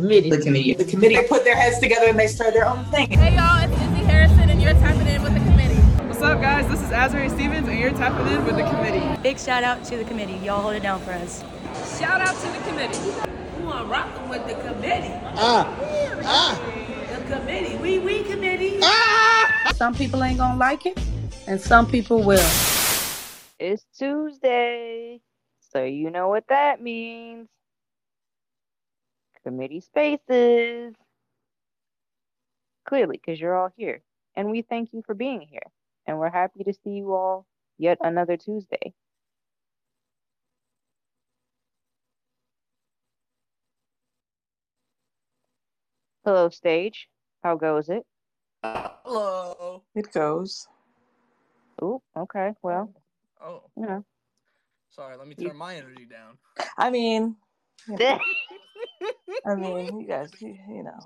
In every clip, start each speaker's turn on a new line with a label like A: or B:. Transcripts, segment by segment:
A: committee.
B: The committee. The committee put their heads together and they start their own thing.
C: Hey y'all, it's Izzy Harrison and you're tapping in with the committee.
D: What's up guys? This is Azurá Stevens and you're tapping in with the committee.
E: Big shout out to the committee. Y'all hold it down for us.
C: Shout out to the committee.
F: Who I'm rocking with the committee.
G: Ah. Ah.
F: The committee. We we committee.
G: Ah.
A: Some people ain't gonna like it, and some people will.
H: It's Tuesday, so you know what that means. Committee spaces. Clearly, because you're all here. And we thank you for being here. And we're happy to see you all yet another Tuesday. Hello, stage. How goes it?
D: Hello.
B: It goes.
H: Oh, okay. Well,
D: Oh,
H: you know.
D: sorry. Let me turn my energy down.
B: I mean, I mean, you guys, you, you know,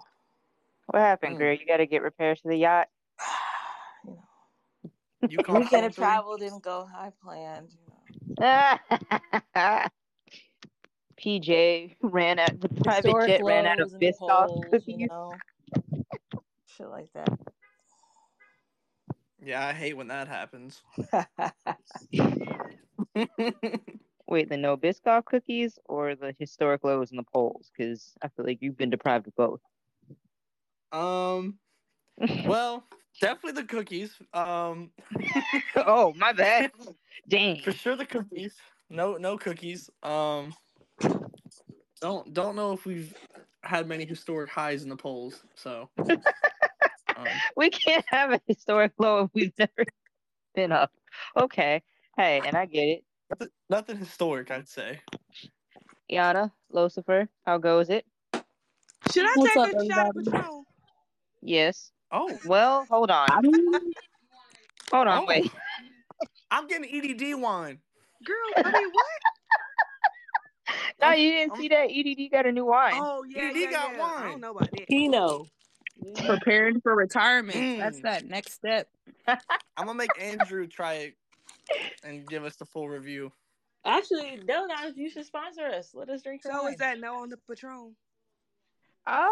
H: What happened,
D: Mm.
H: Greer? You got to get repairs to the yacht?
B: you know,
D: You caught
B: we could have
D: something?
B: traveled and go. I planned. You know.
H: PJ ran out. The private
B: Historic
H: jet ran out of
B: lows and
H: Biscoff
B: poles,
H: cookies.
B: You know, shit like that.
D: Yeah, I hate when that happens.
H: Wait, the no Biscoff cookies or the historic lows and the polls? Because I feel like you've been deprived of both.
D: um. Well, definitely the cookies. Um.
H: oh, my bad. Dang.
D: For sure the cookies. No, no cookies. Um. Don't don't know if we've had many historic highs in the polls. So. um,
H: We can't have a historic low if we've never been up. Okay. Hey, and I get it.
D: Nothing, nothing historic, I'd say.
H: Yana, Lucifer, how goes it?
F: Should I
A: What's
F: take
A: up,
F: a shot of
A: everybody?
F: Patron?
H: Yes.
D: Oh,
H: Well, hold on. Hold on,
D: Oh.
H: wait.
D: I'm getting EDD wine.
F: Girl, I mean what?
H: No, you didn't
D: I'm-
H: see that EDD got a new wine.
F: Oh yeah,
D: ED
F: yeah,
D: got
F: yeah. I don't know about that.
A: Kino.
I: preparing for retirement. That's
D: Mm.
I: that next step.
D: I'm gonna make Andrew try it and give us the full review.
A: Actually, Donuts, you should sponsor us. Let us drink your
F: So
A: wine.
F: is that no on the Patron?
H: Ah.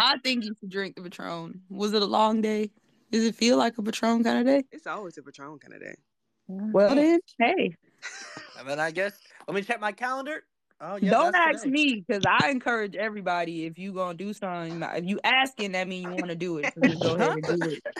I: I think you should drink the Patron. Was it a long day? Does it feel like a Patron kind of day?
F: It's always a Patron kind of day.
I: Well then, hey,
D: And then I guess let me check my calendar. Oh yeah.
I: don't ask
D: today.
I: me because I encourage everybody. If you gonna do something, if you asking, that means you want to do it. So just go ahead and do it.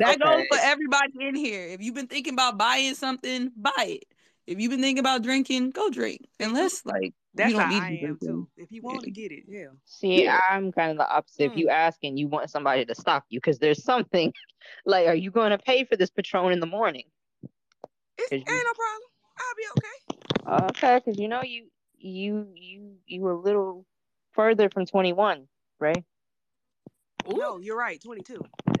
I: That goes for everybody in here. If you've been thinking about buying something, buy it. If you've been thinking about drinking, go drink. Unless like
F: That's
I: you don't
F: how
I: need
F: I am
I: drinking.
F: too. If you want to get it, yeah.
H: See, I'm kind of the opposite. If
F: Hmm.
H: you ask and you want somebody to stop you, because there's something like, are you going to pay for this Patron in the morning?
F: It's
H: Cause
F: ain't
H: you-
F: no problem. I'll be okay.
H: Uh, okay, because you know you you you you were a little further from 21, right?
F: No, you're right. 22.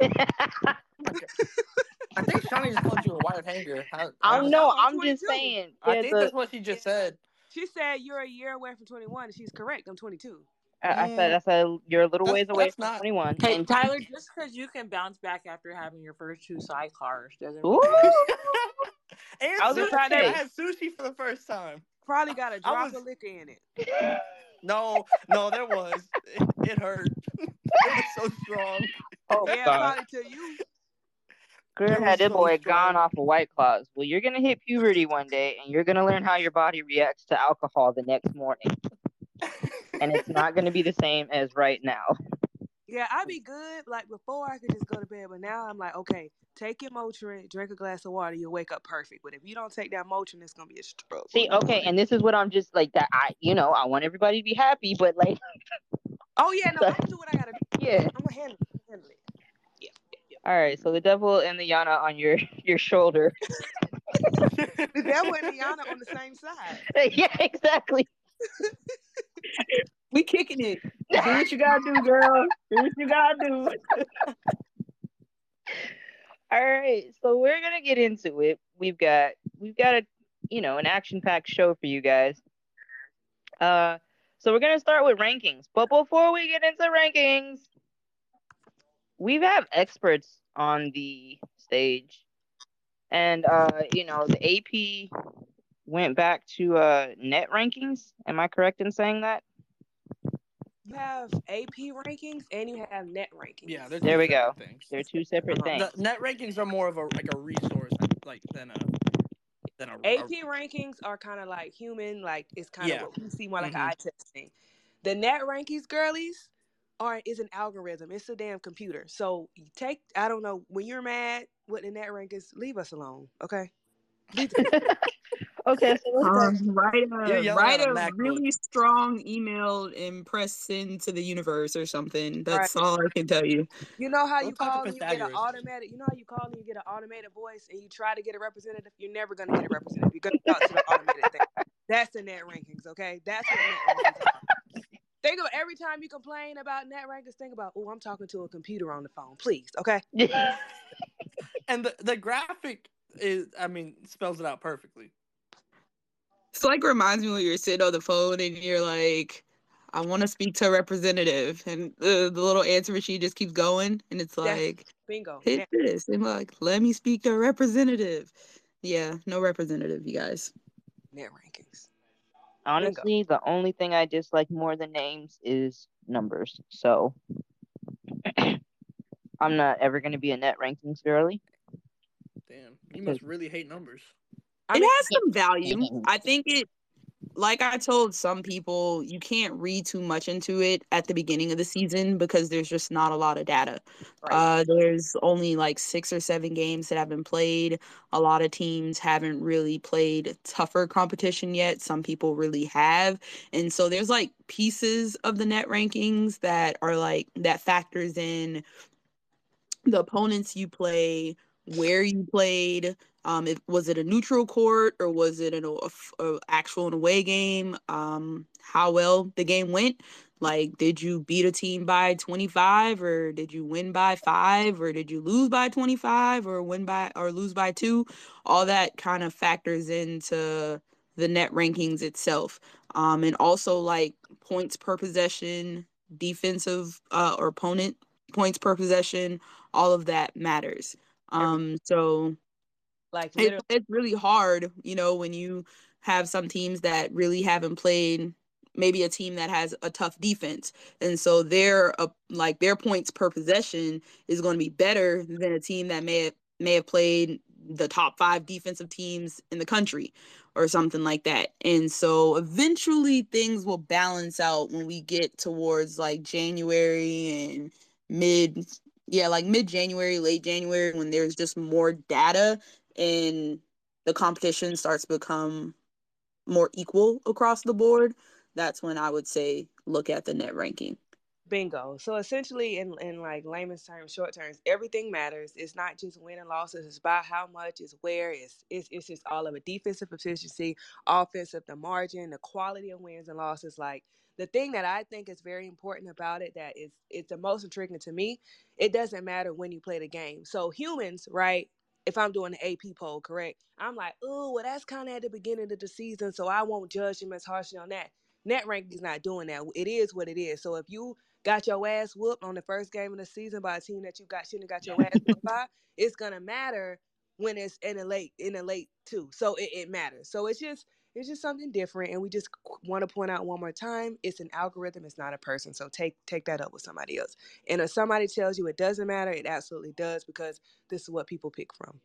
D: I think Shawnee just called you a wired hanger. I,
H: I
D: I,
H: don't know.
F: No, I'm
H: I'm just saying.
D: I think
H: a-
D: that's what she just said.
F: She said you're a year away from 21, she's correct. I'm 22.
H: I, I said I mm. said you're a little
D: That's-
H: ways away from
D: not-
H: 21.
A: Hey, Tyler, just because you can bounce back after having your first two sidecars doesn't
H: Ooh.
D: and
H: I was
D: sushi.
H: gonna
D: I had sushi for the first time.
F: Probably got a drop
D: was-
F: of liquor in it.
D: No, no, there was. It, it hurt. it was so strong.
H: Oh,
F: yeah,
H: God.
F: probably to you.
H: Greer
D: It
H: had
D: was
H: that
D: so
H: boy
D: strong.
H: gone off of White Claws. Well, you're gonna hit puberty one day, and you're gonna learn how your body reacts to alcohol the next morning, and it's not gonna be the same as right now.
F: Yeah, I'd be good. Like before, I could just go to bed, but now I'm like, okay, take your Motrin, drink a glass of water, you'll wake up perfect. But if you don't take that Motrin, it's gonna be a struggle.
H: See, okay, and this is what I'm just like that. I, you know, I want everybody to be happy, but like,
F: oh yeah, no, I'm gonna do what I gotta do.
H: yeah.
F: I'm gonna handle it. Handle it. Yeah, yeah, yeah.
H: All right, so the devil and the Yana on your your shoulder.
F: The devil and Yana on the same side.
H: yeah, exactly.
I: We kicking it. Do what you gotta do, girl. Do what you gotta do.
H: All right, so we're gonna get into it. We've got we've got a you know an action packed show for you guys. Uh, so we're gonna start with rankings. But before we get into rankings, we have experts on the stage, and uh, you know the AP went back to uh net rankings. Am I correct in saying that?
F: Have AP rankings and you have net rankings.
D: Yeah, they're
H: There we go.
D: separate things.
H: They're two separate
D: Uh-huh.
H: things.
D: The net rankings are more of a like a resource, like than a than a.
F: AP rankings are kind of like human, like it's kind of
D: Yeah.
F: what we see more like
D: Mhm.
F: eye test thing. The net rankings, girlies, are is an algorithm. It's a damn computer. So you take, I don't know, when you're mad with the net rankings, leave us alone, okay?
H: okay, so
I: Um, write a write
D: a
I: a really strong email and press into the universe or something. That's
F: Right.
I: all I can tell you.
F: You know how
D: We'll
F: you call and you get an
D: Pythagoras.
F: automatic. You know how you call and you get an automated voice, and you try to get a representative. You're never gonna get a representative. You're gonna talk to an automated thing. That's the net rankings, okay? That's what net rankings are. Think of every time you complain about net rankings. Think about, oh, I'm talking to a computer on the phone. Please, okay?
D: and the the graphic is, I mean, spells it out perfectly.
I: It's like reminds me when you're sitting on the phone and you're like, I want to speak to a representative, and the, the little answer machine just keeps going, and it's
F: That's-
I: like,
F: Bingo.
I: hit
F: Net-
I: this, and like, let me speak to a representative. Yeah, no representative, you guys.
F: net rankings.
H: Honestly, the only thing I dislike more than names is numbers. So I'm not ever going to be a net rankings girly.
D: Damn, you must really hate numbers.
F: I
I: it
F: mean,
I: has some value. I think it, like I told some people, you can't read too much into it at the beginning of the season because there's just not a lot of data.
F: Right.
I: Uh, there's only like six or seven games that have been played. A lot of teams haven't really played tougher competition yet. Some people really have. And so there's like pieces of the net rankings that are like, that factors in the opponents you play, where you played, um, if, was it a neutral court or was it an a, a actual and away game? Um, how well the game went? Like, did you beat a team by 25 or did you win by five or did you lose by 25 or win by or lose by two? All that kind of factors into the net rankings itself. Um, and also like points per possession, defensive uh, or opponent points per possession, all of that matters. Um, so
F: like
I: it, it's really hard, you know, when you have some teams that really haven't played maybe a team that has a tough defense and so their uh, like their points per possession is going to be better than a team that may have, may have played the top 5 defensive teams in the country or something like that. And so eventually things will balance out when we get towards like January and mid yeah, like mid January, late January when there's just more data and the competition starts to become more equal across the board, that's when I would say look at the net ranking.
F: bingo. So essentially, in in like layman's terms, short terms, everything matters. It's not just win and losses. It's by how much. It's where. It's it's it's just all of it. Defensive efficiency, offensive, the margin, the quality of wins and losses. Like the thing that I think is very important about it that is it's the most intriguing to me. It doesn't matter when you play the game. So humans, right? If I'm doing the AP poll, correct? I'm like, oh, well, that's kind of at the beginning of the season, so I won't judge them as harshly on that. Net ranking's not doing that. It is what it is. So if you got your ass whooped on the first game of the season by a team that you got shouldn't have got your ass whooped by, it's gonna matter when it's in the late in the late too. So it, it matters. So it's just it's just something different, and we just want to point out one more time: it's an algorithm, it's not a person. So take take that up with somebody else. And if somebody tells you it doesn't matter, it absolutely does because this is what people pick from.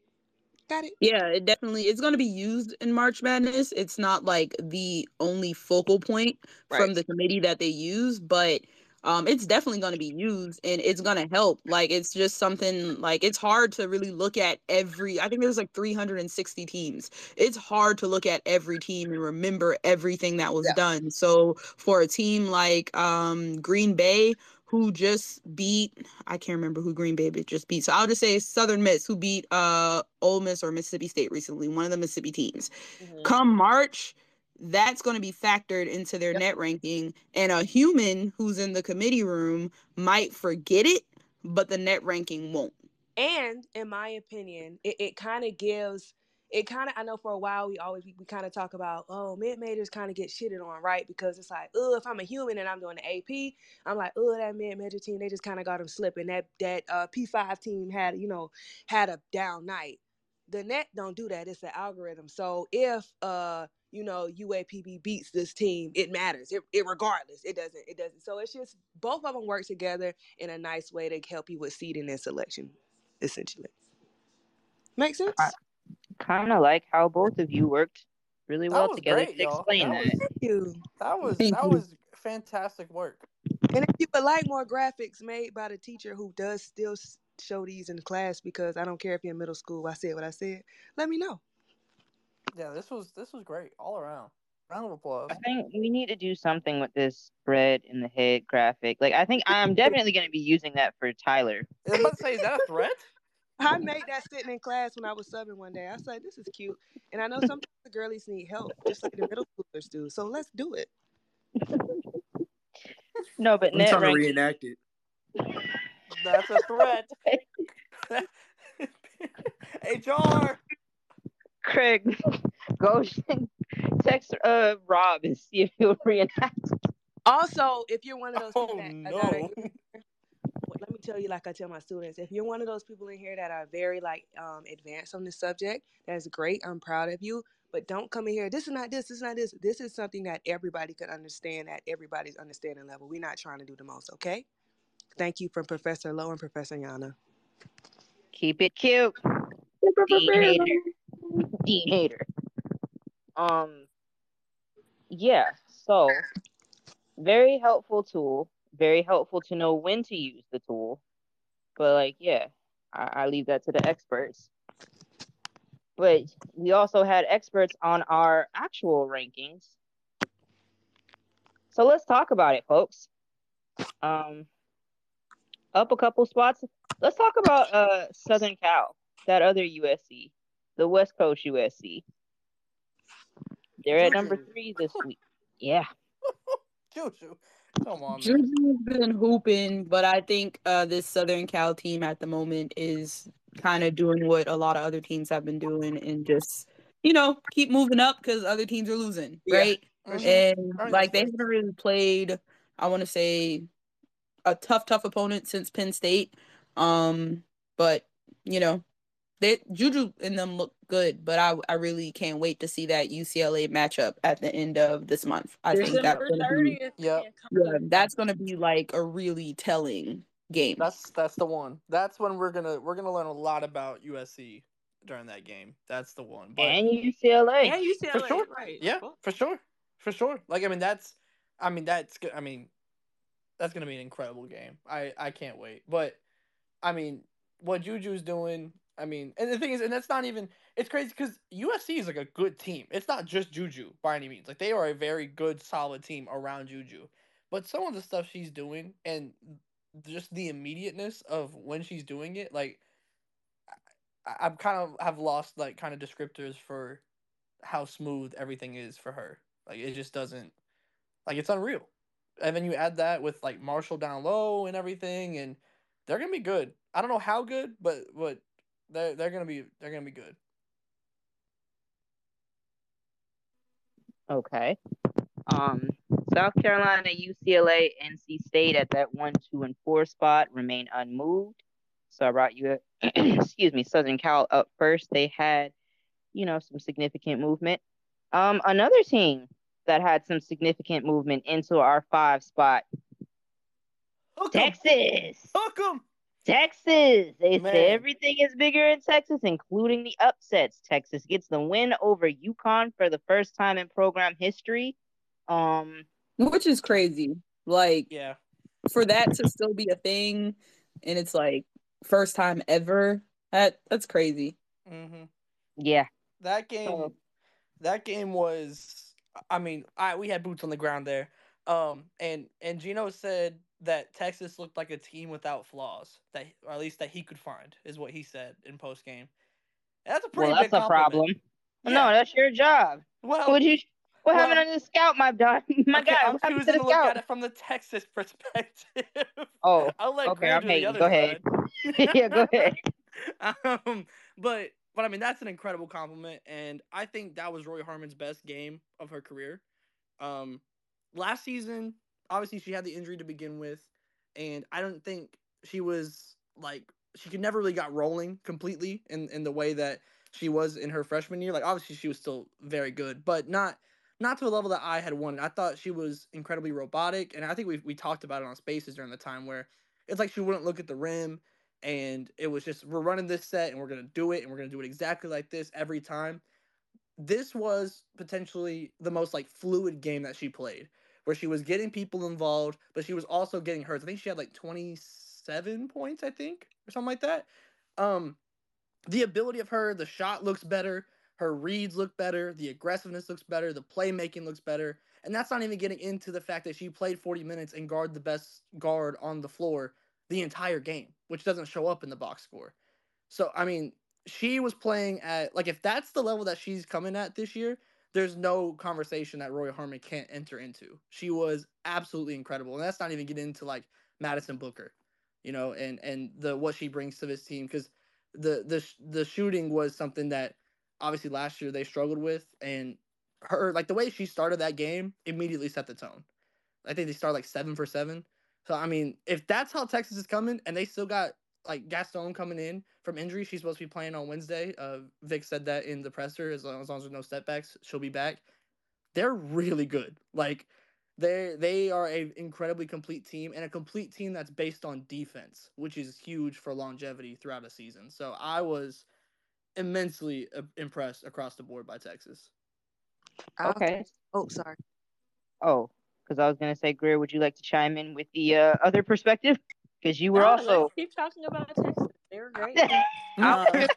F: Got it?
I: Yeah, it definitely it's going to be used in March Madness. It's not like the only focal point from the committee that they use, but um it's definitely going to be used and it's going to help. Like it's just something like it's hard to really look at every I think there's like 360 teams. It's hard to look at every team and remember everything that was
F: Yeah.
I: done. So for a team like um Green Bay who just beat I can't remember who Green Bay just beat. So I'll just say Southern Miss who beat uh Ole Miss or Mississippi State recently, one of the Mississippi teams.
F: Mhm.
I: Come March, that's going to be factored into their
F: Yep.
I: net ranking and a human who's in the committee room might forget it, but the net ranking won't.
F: And in my opinion, it, it kind of gives it kind of I know for a while we always we, we kind of talk about oh mid majors kind of get shitted on right? Because it's like oh if I'm a human and I'm doing the AP I'm like oh that mid major team they just kind of got them slipping. That that uh, P5 team had you know had a down night. The net don't do that. It's the algorithm. So if uh you know UAPB beats this team, it matters. It, it regardless, it doesn't. It doesn't. So it's just both of them work together in a nice way to help you with seeding and selection, essentially. Make sense?
H: Kind of like how both of you worked really well together
D: great,
H: to
D: y'all.
H: explain
D: That
H: that.
D: was-
F: Thank you.
D: That was
I: Thank
D: that
I: you.
D: was fantastic work.
F: And if you would like more graphics made by the teacher who does still show these in class, because I don't care if you're in middle school, I said what I said. Let me know.
D: Yeah, this was this was great all around. Round of applause.
H: I think we need to do something with this spread in the head graphic. Like, I think I'm definitely going to be using that for Tyler.
D: I was about to say, is that a threat?
F: I made that sitting in class when I was subbing one day. I said, this is cute. And I know sometimes the girlies need help, just like the middle schoolers do. So let's do it.
H: No, but
G: I'm
H: net
G: trying to reenact it.
D: That's a threat. HR.
H: Craig, go text uh Rob and see if he'll reenact.
F: Also, if you're one of those people
D: Oh
F: that I gotta,
D: no.
F: let me tell you, like I tell my students, if you're one of those people in here that are very like um advanced on this subject, that's great. I'm proud of you. But don't come in here. This is not this. This is not this. This is something that everybody could understand at everybody's understanding level. We're not trying to do the most, okay? Thank you from Professor Lowe and Professor Yana.
H: Keep it cute. Dean hater. Um yeah, so very helpful tool. Very helpful to know when to use the tool. But like, yeah, I, I leave that to the experts. But we also had experts on our actual rankings. So let's talk about it, folks. Um up a couple spots. Let's talk about uh Southern Cal, that other USC, the West Coast USC. They're at number three this week. Yeah.
D: Juju. Come on, man.
I: Juju's been hooping, but I think uh, this Southern Cal team at the moment is kind of doing what a lot of other teams have been doing and just, you know, keep moving up because other teams are losing,
F: Yeah,
I: right?
F: for
D: Mhm.
I: And
D: Earn
I: like they haven't really played, I want to say, a tough, tough opponent since Penn State. Um, but you know, they Juju and them look good, but I I really can't wait to see that UCLA matchup at the end of this month. I think that's gonna be.
D: Yep.
I: yeah, that's gonna be like a really telling game.
D: That's that's the one. That's when we're gonna we're gonna learn a lot about USC during that game. That's the one. But
H: And UCLA.
A: And UCLA,
D: for sure,
A: right?
D: yeah, for sure, for sure. Like I mean, that's I mean that's go- I mean that's gonna be an incredible game. I I can't wait. But I mean, what Juju's doing. I mean, and the thing is, and that's not even. It's crazy because USC is like a good team. It's not just Juju by any means. Like they are a very good, solid team around Juju. But some of the stuff she's doing and just the immediateness of when she's doing it, like I, I'm kind of have lost like kind of descriptors for how smooth everything is for her. Like it just doesn't like it's unreal. And then you add that with like Marshall down low and everything, and they're gonna be good. I don't know how good, but but they're they're gonna be they're gonna be good.
H: Okay. Um, South Carolina, UCLA, NC State at that one, two, and four spot remain unmoved. So I brought you, excuse me, Southern Cal up first. They had, you know, some significant movement. Um, another team that had some significant movement into our five spot,
D: Hook 'em,
H: Texas.
D: hook 'em.
H: Texas. They
D: Man.
H: say everything is bigger in Texas, including the upsets. Texas gets the win over UConn for the first time in program history. Um,
I: Which is crazy. Like
D: Yeah,
I: for that to still be a thing and it's like first time ever. That that's crazy.
D: mm-hmm.
H: yeah.
D: that game.
H: So-
D: that game was. I mean, I we had boots on the ground there. Um, and and Gino said that Texas looked like a team without flaws, that or at least that he could find, is what he said in post game. That's a pretty
H: Well, that's
D: big
H: a problem.
D: compliment.
H: No, that's your job.
D: Well,
H: Would you? What
D: well-
H: happened on the scout, my dog? My
D: okay,
H: God,
D: I'm
H: happened to
D: to look at
H: scout?
D: it from the Texas perspective.
H: Oh,
D: I'll let
H: okay, I'm
D: the other
H: Go ahead. yeah, go ahead.
D: um, but but I mean that's an incredible compliment, and I think that was Rori Harmon's best game of her career. Um, last season, obviously she had the injury to begin with, and I don't think she was like she could never really got rolling completely in in the way that she was in her freshman year. Like obviously she was still very good, but not not to a level that I had wanted. I thought she was incredibly robotic, and I think we we talked about it on Spaces during the time where it's like she wouldn't look at the rim, and it was just we're running this set and we're gonna do it and we're gonna do it exactly like this every time. This was potentially the most like fluid game that she played, where she was getting people involved, but she was also getting hurt. I think she had like twenty seven points, I think, or something like that. Um, the ability of her, the shot looks better her reads look better, the aggressiveness looks better, the playmaking looks better. And that's not even getting into the fact that she played 40 minutes and guard the best guard on the floor the entire game, which doesn't show up in the box score. So, I mean, she was playing at like if that's the level that she's coming at this year, there's no conversation that Rori Harmon can't enter into. She was absolutely incredible. And that's not even getting into like Madison Booker, you know, and and the what she brings to this team cuz the the the shooting was something that obviously last year they struggled with, and her like the way she started that game immediately set the tone. I think they started like seven for seven. So I mean, if that's how Texas is coming, and they still got like Gaston coming in from injury, she's supposed to be playing on Wednesday. Uh, Vic said that in the presser. As long as, long as there's no setbacks, she'll be back. They're really good. Like they they are a incredibly complete team and a complete team that's based on defense, which is huge for longevity throughout a season. So I was immensely uh, impressed across the board by Texas.
H: Okay.
F: Oh, sorry.
H: Oh, because I was gonna say, Greer, would you like to chime in with the uh, other perspective? Because you were
A: No,
H: also.
A: keep talking about Texas. They were great.
F: I
A: Um,
F: was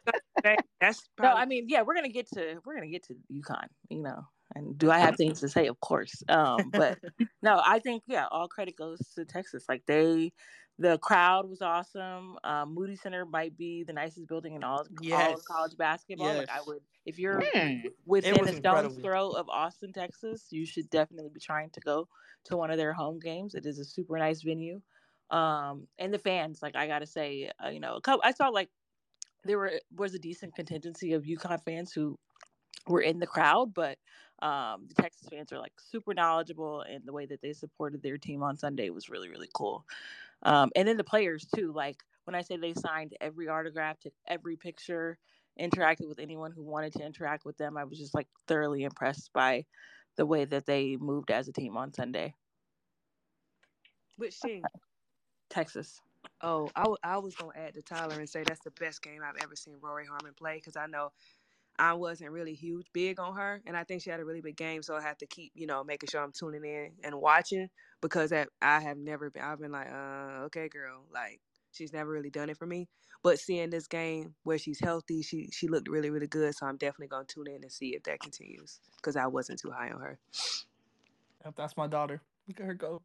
F: gonna That's
A: no, I mean, yeah, we're gonna get to we're gonna get to UConn, you know. And do I have things to say? Of course. Um, but no, I think yeah, all credit goes to Texas. Like they, the crowd was awesome. Um, Moody Center might be the nicest building in all, all
D: Yes.
A: of college basketball. Like I would, if you're
H: Hmm.
A: within a stone's
D: incredible.
A: throw of Austin, Texas, you should definitely be trying to go to one of their home games. It is a super nice venue. Um, and the fans, like I gotta say, uh, you know, couple, I saw like there were was a decent contingency of UConn fans who were in the crowd, but um, the Texas fans are like super knowledgeable, and the way that they supported their team on Sunday was really really cool. Um, and then the players too, like when I say they signed every autograph, took every picture, interacted with anyone who wanted to interact with them, I was just like thoroughly impressed by the way that they moved as a team on Sunday.
F: which team?
A: Texas.
F: Oh, I, w- I was gonna add to Tyler and say that's the best game I've ever seen Rori Harmon play because I know I wasn't really huge big on her, and I think she had a really big game, so I have to keep you know making sure I'm tuning in and watching because that I have never been. I've been like, uh, okay, girl, like she's never really done it for me. But seeing this game where she's healthy, she she looked really really good, so I'm definitely gonna tune in and see if that continues because I wasn't too high on her.
D: Yep, that's my daughter. Look at her go.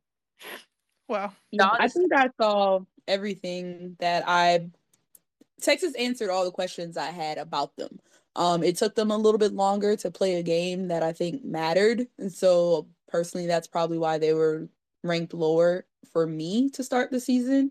D: Wow.
I: Yeah, I think I saw everything that I Texas answered all the questions I had about them. Um, it took them a little bit longer to play a game that I think mattered. And so personally that's probably why they were ranked lower for me to start the season.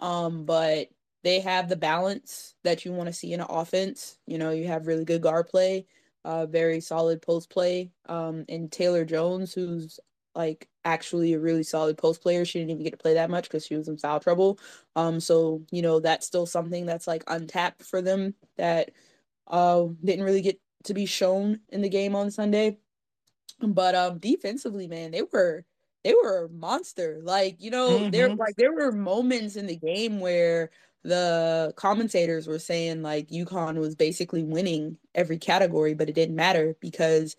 I: Um, but they have the balance that you want to see in an offense. You know, you have really good guard play, uh, very solid post play. Um, and Taylor Jones, who's like actually a really solid post player. She didn't even get to play that much because she was in foul trouble. Um, so you know that's still something that's like untapped for them that uh didn't really get to be shown in the game on Sunday. But um defensively, man, they were they were a monster. Like, you know, there
D: Mhm.
I: like there were moments in the game where the commentators were saying like UConn was basically winning every category, but it didn't matter because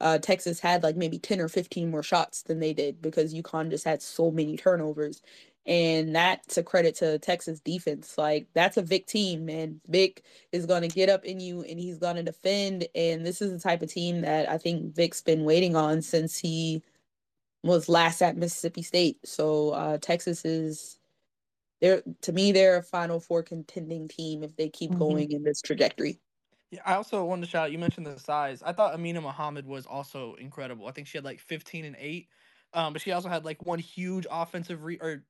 I: uh, Texas had like maybe 10 or 15 more shots than they did because UConn just had so many turnovers. And that's a credit to Texas defense. Like, that's a Vic team, man. Vic is going to get up in you and he's going to defend. And this is the type of team that I think Vic's been waiting on since he was last at Mississippi State. So, uh, Texas is. They're to me, they're a Final Four contending team if they keep
D: Mhm.
I: going in this trajectory.
D: Yeah, I also wanted to shout out. You mentioned the size. I thought Amina Muhammed was also incredible. I think she had like 15 and eight, um, but she also had like one huge offensive re- or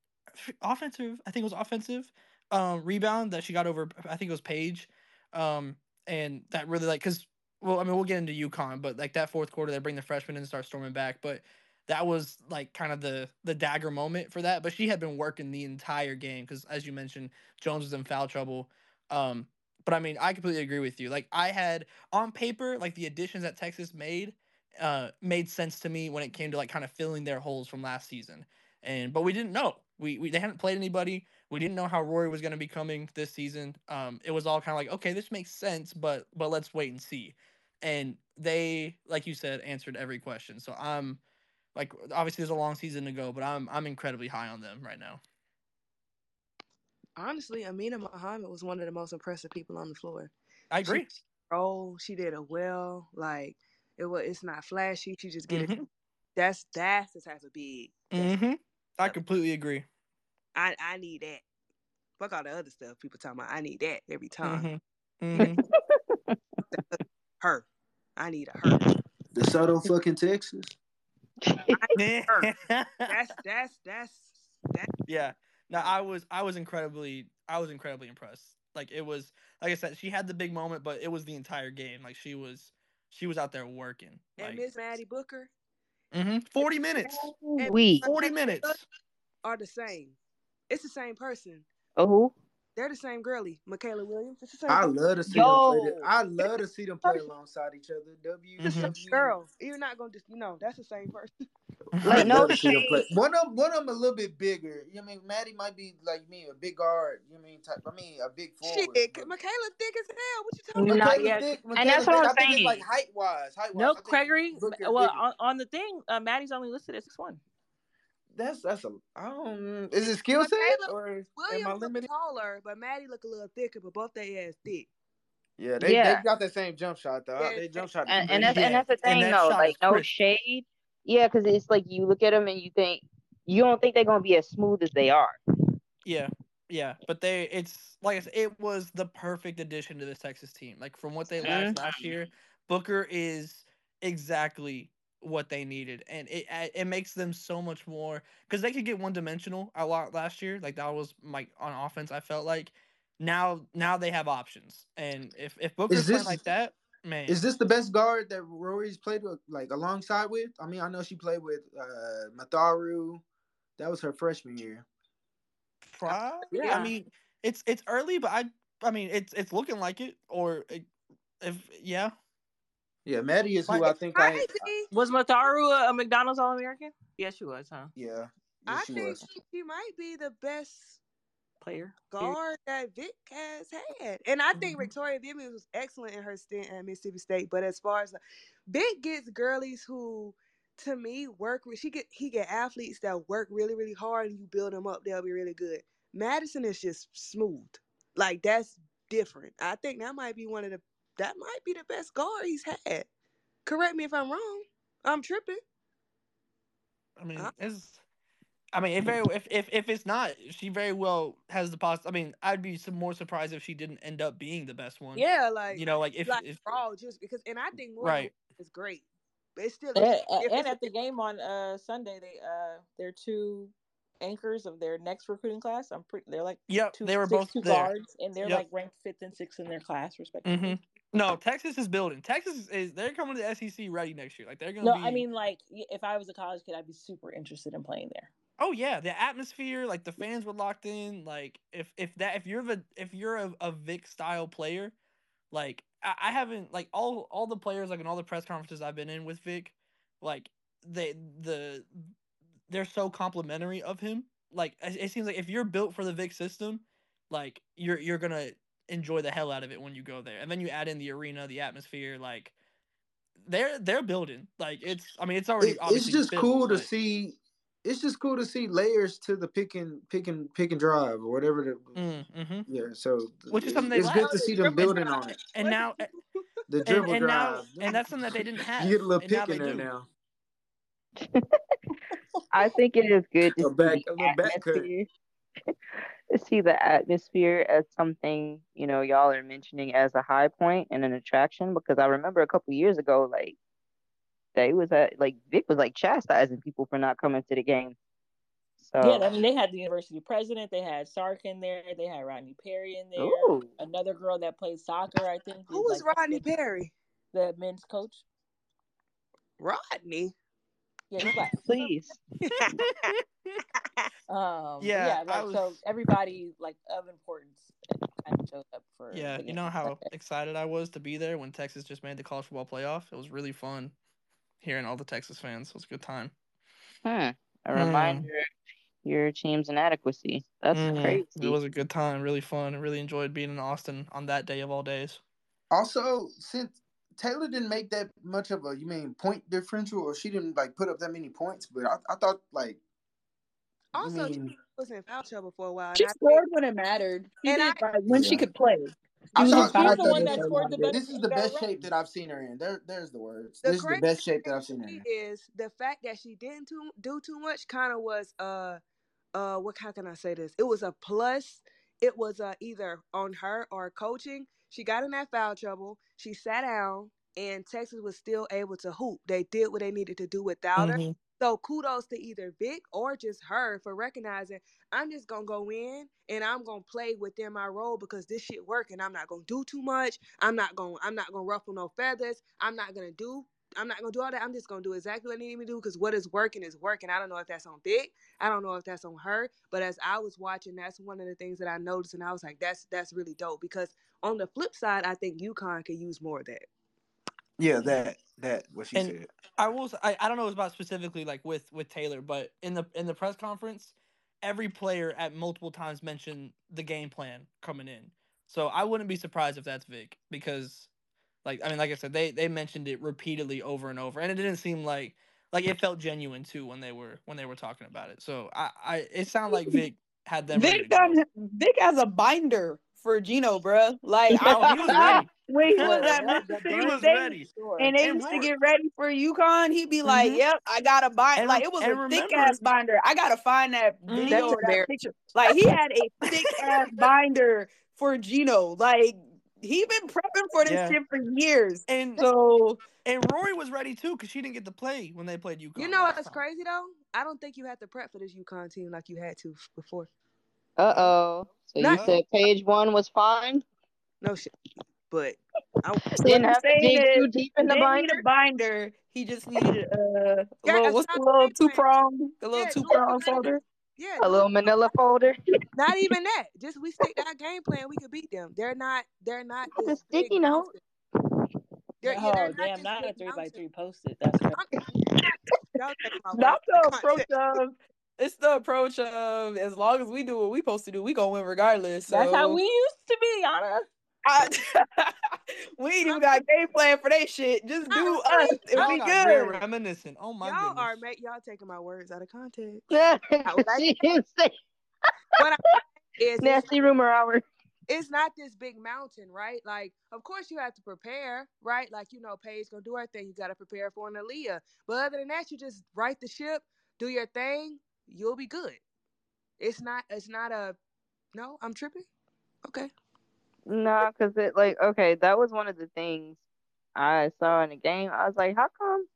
D: offensive. I think it was offensive um, rebound that she got over. I think it was Paige, um, and that really like because well, I mean we'll get into UConn, but like that fourth quarter they bring the freshmen in and start storming back, but that was like kind of the the dagger moment for that. But she had been working the entire game because as you mentioned, Jones was in foul trouble. Um, but I mean, I completely agree with you. Like I had on paper, like the additions that Texas made, uh, made sense to me when it came to like kind of filling their holes from last season. And but we didn't know. We, we they hadn't played anybody. We didn't know how Rori was going to be coming this season. Um, it was all kind of like, okay, this makes sense, but but let's wait and see. And they, like you said, answered every question. So I'm like, obviously there's a long season to go, but I'm I'm incredibly high on them right now.
F: Honestly, Amina Muhammed was one of the most impressive people on the floor.
D: I agree.
F: She, oh, she did it well. Like it was, it's not flashy. She just get
D: mm-hmm.
F: it. That's that's the type of big.
D: Mm-hmm. I completely agree.
F: I I need that. Fuck all the other stuff people talking about. I need that every time.
D: Mm-hmm. Mm-hmm.
F: her. I need a her.
J: The DeSoto fucking Texas.
F: her. That's that's that's that.
D: Yeah. No, I was I was incredibly I was incredibly impressed. Like it was like I said, she had the big moment, but it was the entire game. Like she was she was out there working.
F: And
D: like,
F: Miss Maddie Booker.
D: Mm-hmm. Forty minutes.
H: We
D: forty minutes
F: are the same. It's the same person.
H: Oh.
F: They're the same girly, Mikaylah Williams. It's the same
J: I
F: person.
J: love to see
H: Yo.
J: them play. The, I love to see them play alongside each other. W
D: Mhm.
F: girl. You're not gonna just you know that's the same person.
H: Like, no
J: love to see them
H: shade.
J: One of them, one of them a little bit bigger. You know what I mean Maddie might be like me, a big guard. You know what I mean type. I mean a big forward.
F: Shit,
J: but-
F: Mikaylah thick as hell. What you talking
A: Not
F: about?
J: Mikaylah
A: yet.
J: thick,
H: And that's what. I'm
J: I think it's
H: saying.
J: like height wise. Height wise.
A: No, Gregory. Well,
J: bigger.
A: on, on the thing, uh, Maddie's only listed as six one.
J: that's that's a. I don't. Is it skill set
F: Mikaylah
J: or am I
F: Williams
J: limited?
F: taller, but Maddie look a little thicker, but both they ass thick.
J: Yeah, they
H: Yeah.
J: they got the same jump shot though.
F: Yeah.
J: They jump shot.
H: and, and that's
J: crazy.
H: and that's the thing
D: that
H: though, like no
D: crisp.
H: shade. Yeah, because it's like you look at them and you think you don't think they're gonna be as smooth as they are.
D: Yeah, yeah, but they it's like I said, it was the perfect addition to this Texas team. Like from what they mm-hmm. lacked last year, Booker is exactly what they needed, and it it it makes them so much more because they could get one dimensional a lot last year. Like that was like on offense. I felt like now now they have options, and if if Booker's playing
J: this-
D: like that, man,
J: Is this the best guard that Rori's played with, like alongside with? I mean, I know she played with uh Matharu. That was her freshman year.
D: Probably.
A: Yeah.
D: I mean, it's it's early, but I I mean it's it's looking like it. Or if yeah,
J: Yeah, Maddie is who
D: Like,
J: I think I.
F: Might be.
A: Was Matharu a, a McDonald's All American? Yes, she was, huh?
J: Yeah, yeah,
F: I
J: she
F: think
J: was.
F: she, she might be the best
A: Player.
F: guard that Vic has had. And I think
A: Mhm.
F: Victoria Vivian was excellent in her stint at Mississippi State. But as far as Vic gets girlies who, to me, work. re- She get he get athletes that work really really hard, and you build them up, they'll be really good. Madison is just smooth. Like that's different. I think that might be one of the that might be the best guard he's had. Correct me if I'm wrong. I'm tripping.
D: I mean it's. I mean, if very if, if if it's not, she very well has the poss. I mean, I'd be some more surprised if she didn't end up being the best one.
F: Yeah, like
D: you know, like if
F: like
D: if
F: raw just because and I think more
D: right.
F: is great. But it's still
A: And,
F: it's
A: and-
F: different.
A: at the game on uh Sunday, they uh they're two anchors of their next recruiting class. I'm pretty. They're like
D: yeah
A: two,
D: they were
A: six-
D: both
A: two
D: there.
A: guards, and they're
D: Yep.
A: like ranked fifth and sixth in their class, respectively.
D: hmm No, Texas is building. Texas is they're coming to the SEC ready next year. Like they're gonna
A: No,
D: be.
A: I mean like if I was a college kid, I'd be super interested in playing there.
D: Oh yeah, the atmosphere, like the fans were locked in. Like if if that if you're the if you're a, a Vic style player, like I, I haven't like all all the players like in all the press conferences I've been in with Vic, like they the they're so complimentary of him. Like it, it seems like if you're built for the Vic system, like you're you're gonna enjoy the hell out of it when you go there. And then you add in the arena, the atmosphere, like they're they're building. Like it's I mean it's already
J: It, it's just cool to see. It's just cool to see layers to the pick and pick and pick and drive or whatever. The,
D: Mm, mhm.
J: Yeah, so
D: Which is
J: it's,
D: something they
J: it's good to see them building on it.
D: And now
J: The
D: and,
J: dribble
D: and now
J: drive.
D: and that's something that they didn't have.
J: you get a little pick in there
D: do.
J: now.
H: I think it is good to
J: A
H: see
J: back, a
H: the
J: little back
H: to see the atmosphere as something you know y'all are mentioning as a high point and an attraction because I remember a couple years ago like they was at like Vic was like chastising people for not coming to the game. So
A: Yeah, I mean they had the university president, they had Sark in there, they had Rodney Terry in there,
H: Ooh.
A: another girl that plays soccer, I think.
F: Who was
A: like,
F: Rodney
A: the-
F: Terry?
A: The men's coach.
F: Rodney.
A: Yeah, clap.
H: Please.
A: Um,
D: Yeah,
A: yeah,
D: I
A: like so everybody like of importance kind of showed up for.
D: Yeah, you know how excited I was to be there when Texas just made the college football playoff. It was really fun hearing all the Texas fans. It was a good time.
H: Hmm. A
D: Hmm.
H: reminder of your team's inadequacy. That's
D: Mhm.
H: crazy.
D: It was a good time, really fun. I really enjoyed being in Austin on that day of all days.
J: Also, since Taylor didn't make that much of a, you mean point differential, or she didn't like put up that many points, but I, I thought like, you
F: Also,
J: mean,
F: she was in foul trouble for a while.
I: She scored when it mattered. She
F: And
I: did
F: I-
I: like when she could play.
J: I
I: She was
A: She's the one that
I: for
A: scored the best-
J: this is the
A: got
J: best
A: right.
J: shape that I've seen her in. There, there's the words.
F: The
J: this is the best shape that I've seen her in.
F: is the fact that she didn't too, do too much kind of was uh uh what how can I say this? It was a plus. It was uh either on her or coaching. She got in that foul trouble. She sat down and Texas was still able to hoop. They did what they needed to do without her. So kudos to either Vic or just her for recognizing I'm just gonna go in and I'm gonna play within my role because this shit working. I'm not gonna do too much. I'm not gonna I'm not gonna ruffle no feathers. I'm not gonna do I'm not gonna do all that. I'm just gonna do exactly what I need me to do because what is working is working. I don't know if that's on Vic. I don't know if that's on her. But as I was watching, that's one of the things that I noticed, and I was like, that's that's really dope. Because on the flip side, I think UConn could use more of that.
J: Yeah, that that what she
D: And-
J: said.
D: I was I, I don't know about specifically like with with Taylor, but in the in the press conference, every player at multiple times mentioned the game plan coming in. So I wouldn't be surprised if that's Vic because like I mean like I said they they mentioned it repeatedly over and over and it didn't seem like like it felt genuine too when they were when they were talking about it. So I I it sounded like Vic had them
I: Vic
D: go.
I: done Vic has a binder for Gino, bruh. Like I
D: he was ready.
I: when he was at
J: that-
I: Mississippi
D: He was
I: State,
D: ready.
I: and they
D: And
I: used to get ready for UConn, he'd be like,
D: Mhm.
I: "Yep, I got a binder."
D: And
I: Like it was
D: and
I: a thick ass binder. I gotta find that
D: Mhm.
I: video or that picture. Like he had a thick ass binder for Gino. Like he been prepping for this
D: Yeah.
I: shit for years.
D: And
I: So
D: and Rori was ready too because she didn't get to play when they played UConn.
F: You know
D: last
F: what's crazy though? I don't think you had to prep for this UConn team like you had to before.
H: Uh oh. So
F: Not-
H: you said page one was fine?
F: No shit. But I,
H: Didn't have to dig too deep in the
I: they need
H: binder?
I: a binder. He just needed a
F: Yeah,
I: little,
F: it's
I: what's the little
F: big
I: two prong, the little
F: Yeah,
I: two prong folder.
F: yeah,
H: A little manila folder?
F: not even that. Just we stick to our game plan, we could beat them. They're not. They're not.
H: Oh, the
F: this big
H: sticky note.
F: mountain. They're, yeah,
A: oh
F: they're not
A: damn!
F: this
A: Not a three by
F: mountain.
A: three posted. That's crazy.
F: Y'all take my
I: Not the
F: out
I: approach of it's the approach of as long as we do what we supposed to do, we gonna win regardless. So
A: That's how we used to be, Anna.
I: I, we ain't even got game plan for that shit. Just do
F: I-
I: us and
D: Y'all
I: we good.
D: reminiscent. Oh my
F: y'all
D: goodness.
F: are make y'all taking my words out of context.
H: Yeah.
F: would like-
H: she say
F: What I is it's
H: nasty rumor hour.
F: it's not this big mountain, right? Like, of course you have to prepare, right? Like, you know, Paige gonna do her thing. You gotta prepare for an Aaliyah. But other than that, you just right the ship, do your thing, you'll be good. It's not it's not a no, I'm tripping. Okay.
H: Nah, cause it like okay, that was one of the things I saw in the game. I was like, how come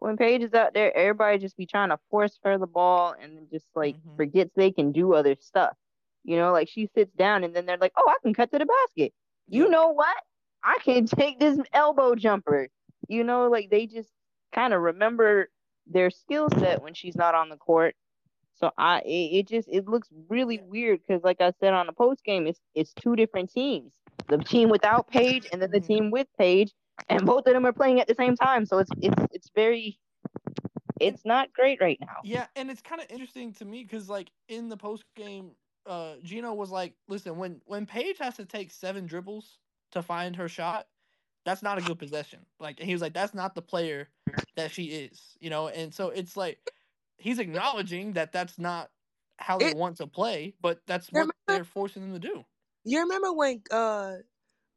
H: when Paige is out there, everybody just be trying to force her the ball and just like
D: Mhm.
H: forgets they can do other stuff. You know, like she sits down and then they're like, oh, I can cut to the basket. You know what? I can take this elbow jumper. You know, like they just kind of remember their skill set when she's not on the court. So I, it, it just it looks really weird because, like I said on the post game, it's it's two different teams. The team without Paige and then the
D: Mhm.
H: team with Paige, and both of them are playing at the same time. So it's it's it's very, it's not great right now.
D: Yeah, and it's kind of interesting to me because, like, in the post game, uh, Gino was like, "Listen, when when Paige has to take seven dribbles to find her shot, that's not a good possession." Like, and he was like, "That's not the player that she is," you know. And so it's like he's acknowledging that that's not how they
F: It-
D: want to play, but that's what
F: man.
D: they're forcing them to do.
F: You remember when uh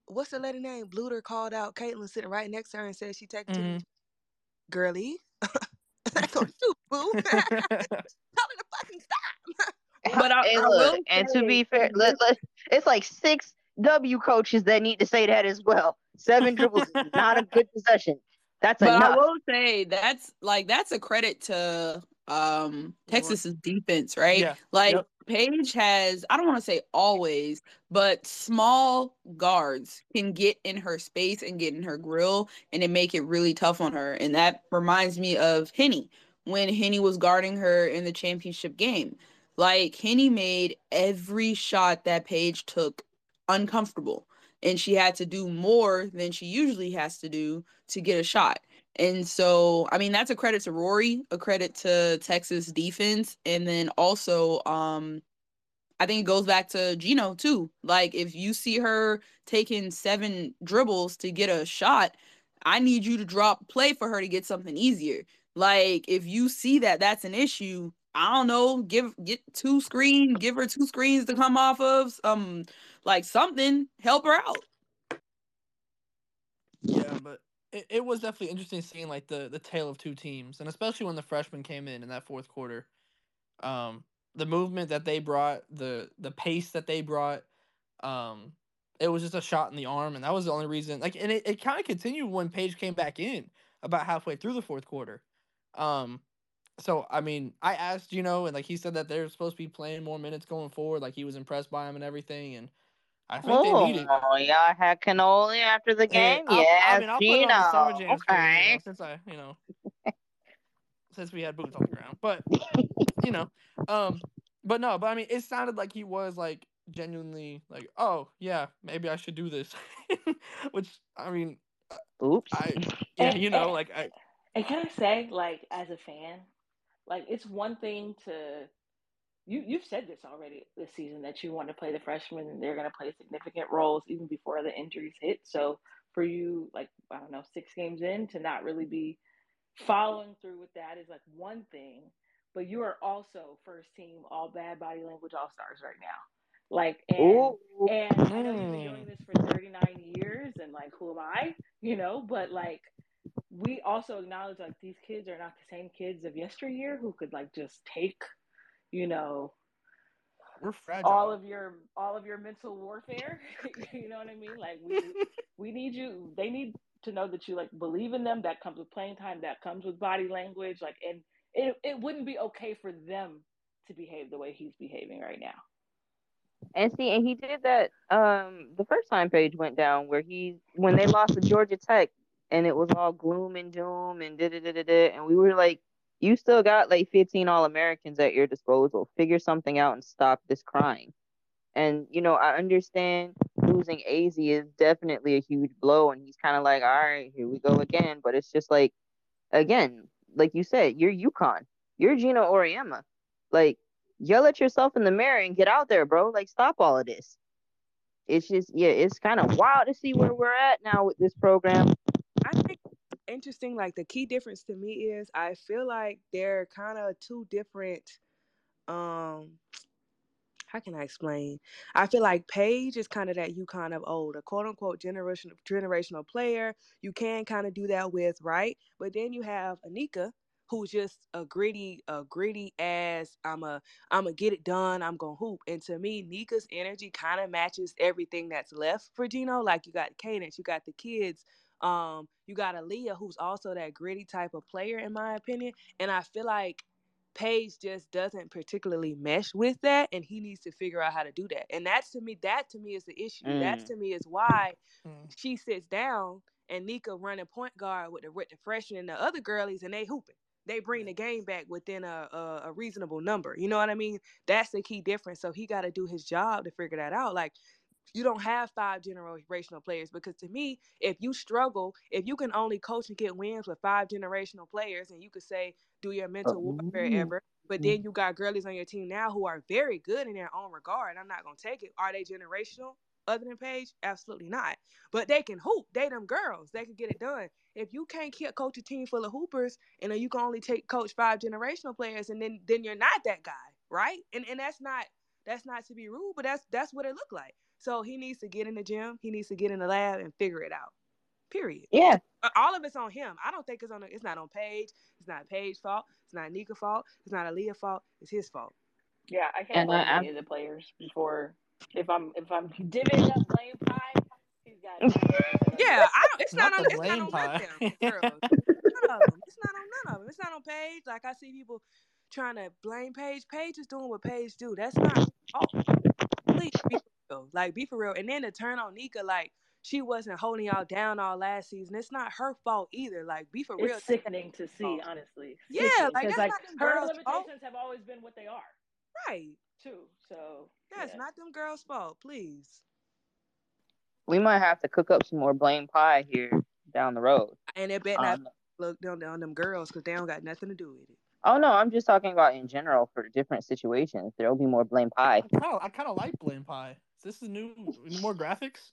F: what's the lady name? Bluter called out Caitlin sitting right next to her and said she taking too
D: Mhm.
F: much. Girlie. That's on you, boo. Tell her to fucking stop.
I: But I-
H: Hey,
I: I
H: look,
I: will
H: and to be fair, let, let, it's like six W coaches that need to say that as well. Seven dribbles is not a good possession. That's
I: But I will say that's like that's a credit to um Texas's defense, right?
D: Yeah.
I: Like
D: Yep.
I: Paige has I don't want to say always, but small guards can get in her space and get in her grill and it make it really tough on her. And that reminds me of Henny. when Henny was guarding her in the championship game. Like Henny made every shot that Paige took uncomfortable and she had to do more than she usually has to do to get a shot. And so, I mean, that's a credit to Rori, a credit to Texas defense, and then also um I think it goes back to Gino too. Like if you see her taking seven dribbles to get a shot, I need you to drop play for her to get something easier. Like if you see that that's an issue, I don't know, give get two screens, give her two screens to come off of, um, like something, help her out.
D: Yeah, but it, it was definitely interesting seeing like the the tale of two teams, and especially when the freshmen came in in that fourth quarter. Um, the movement that they brought, the the pace that they brought, um, it was just a shot in the arm, and that was the only reason. Like, and it, it kind of continued when Paige came back in about halfway through the fourth quarter. Um, so I mean, I asked, you know, and like he said that they're supposed to be playing more minutes going forward. Like he was impressed by him and everything, and I think
H: oh,
D: they need it.
H: Oh, y'all had cannoli after the game?
D: I'll,
H: yes,
D: I mean, I'll
H: Geno.
D: put on the summer jam
H: okay.
D: you know, since I, you know, since we had boots on the ground. But you know, um, but no, but I mean, it sounded like he was like genuinely like, oh yeah, maybe I should do this. Which I mean,
H: oops,
D: I yeah,
A: and,
D: you know,
A: and,
D: like I.
A: And can I say, like, as a fan, like it's one thing to you you've said this already this season that you want to play the freshmen and they're going to play significant roles even before the injuries hit. So for you, like I don't know, six games in to not really be following through with that is like one thing. But you are also first team all bad body language all stars right now. Like and
H: Ooh.
A: and I know you've been hmm. doing this for 39 years and like who am I? You know, but like we also acknowledge like these kids are not the same kids of yesteryear who could like just take, you know,
D: we're fragile.
A: all of your all of your mental warfare. you know what I mean? Like we we need you. They need to know that you like believe in them. That comes with playing time. That comes with body language. Like and it it wouldn't be okay for them to behave the way he's behaving right now.
H: And see, and he did that um the first time Paige went down, where he when they lost to Georgia Tech, and it was all gloom and doom and da da da da da, and we were like, you still got like 15 All Americans at your disposal. Figure something out and stop this crying. And you know, I understand losing AZ is definitely a huge blow, and he's kind of like, all right, here we go again. But it's just like, again, like you said, you're UConn, you're Geno Auriemma, like yell at yourself in the mirror and get out there, bro. Like, stop all of this. It's just, yeah, it's kind of wild to see where we're at now with this program.
F: Interesting. Like the key difference to me is I feel like they're kind of two different. Um, how can I explain? I feel like Paige is kind of that you kind of old, a quote unquote generational generational player. You can kind of do that with, right? But then you have Anika, who's just a gritty, a gritty ass. I'm a, I'm a get it done. I'm gonna hoop. And to me, Nika's energy kind of matches everything that's left for Geno. Like you got Qadence, you got the kids. Um, you got Aaliyah, who's also that gritty type of player, in my opinion. And I feel like Paige just doesn't particularly mesh with that, and he needs to figure out how to do that. And that's to me, that to me is the issue. Mm. That's to me is why mm. she sits down and Nika running point guard with the with the freshmen and the other girlies, and they hooping they bring the game back within a, a, a reasonable number. You know what I mean? That's the key difference. So he got to do his job to figure that out. Like you don't have five generational players because to me, if you struggle, if you can only coach and get wins with five generational players, and you could say do your mental warfare
H: Mm.
F: ever, but then you got girlies on your team now who are very good in their own regard. I'm not gonna take it. Are they generational? Other than Paige, absolutely not. But they can hoop. They them girls. They can get it done. If you can't keep coach a team full of hoopers, and you can only take coach five generational players, and then then you're not that guy, right? And and that's not that's not to be rude, but that's that's what it looked like. So he needs to get in the gym. He needs to get in the lab and figure it out. Period.
H: Yeah.
F: All of it's on him. I don't think it's on. The, It's not on Paige. It's not Paige's fault. It's not Nika fault. It's not Aaliyah fault. It's his fault.
A: Yeah, I can't
H: And
A: blame any of the players before. If I'm if I'm divvying up blame pie, he's got.
F: Yeah, I don't. It's
D: Not
F: not, on. It's not on none
D: pie.
F: of them girls. None of them. It's not on none of them. It's not on Paige. Like I see people trying to blame Paige. Paige is doing what Paige do. That's not. Oh, please be for real. Like be for real. And then to turn on Nika, like she wasn't holding y'all down all last season. It's not her fault either. Like, be for real.
K: It's sickening to see, honestly.
F: Yeah,
K: Sickening,
F: like
K: 'cause,
F: that's
K: like
F: not them
K: her
F: girls'
K: limitations
F: fault.
K: have always been what they are,
F: Right.
K: too. So
F: That's
K: yeah.
F: not them girls' fault. Please.
H: We might have to cook up some more blame pie here down the road.
F: And it bet not
H: Um,
F: look down on them girls because they don't got nothing to do with it.
H: oh no, I'm just talking about in general for different situations. There'll be more blame pie.
D: I I kind of like Blame Pie. Is this is new more graphics?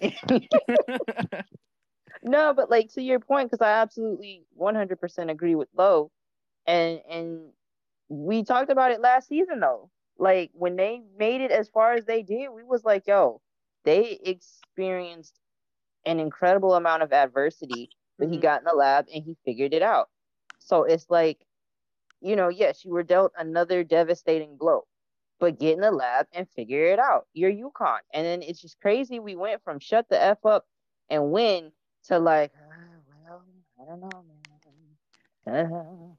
H: No, but like to your point, because I absolutely 100% agree with Lo, and and we talked about it last season though. Like when they made it as far as they did, we was like, yo, they experienced an incredible amount of adversity, but he mm-hmm. got in the lab and he figured it out. So it's like, you know, yes, you were dealt another devastating blow, but get in the lab and figure it out. You're UConn, and then it's just crazy. We went from shut the f up and win to like, "Ah, well, I don't know, man. Uh,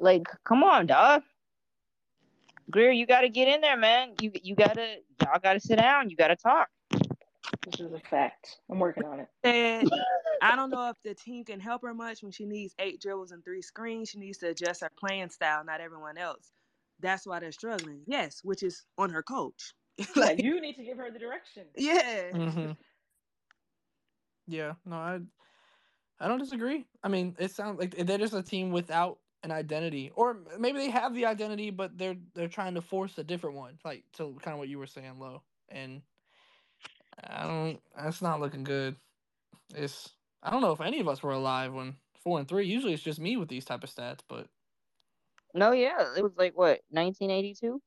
H: like, come on, dog. Greer, you got to get in there, man. You you gotta y'all gotta sit down. You gotta talk.
K: This is a fact. I'm working on it.
F: Said, I don't know if the team can help her much when she needs eight dribbles and three screens. She needs to adjust her playing style, not everyone else. That's why they're struggling. Yes, which is on her coach.
K: like you need to give her the direction.
F: Yeah.
D: hmm Yeah, no, I I don't disagree. I mean, it sounds like they're just a team without an identity, or maybe they have the identity, but they're they're trying to force a different one, like to kind of what you were saying, low. And I don't. That's not looking good. It's I don't know if any of us were alive when four and three. Usually, it's just me with these type of stats, but
H: No, yeah, it was like what 1982.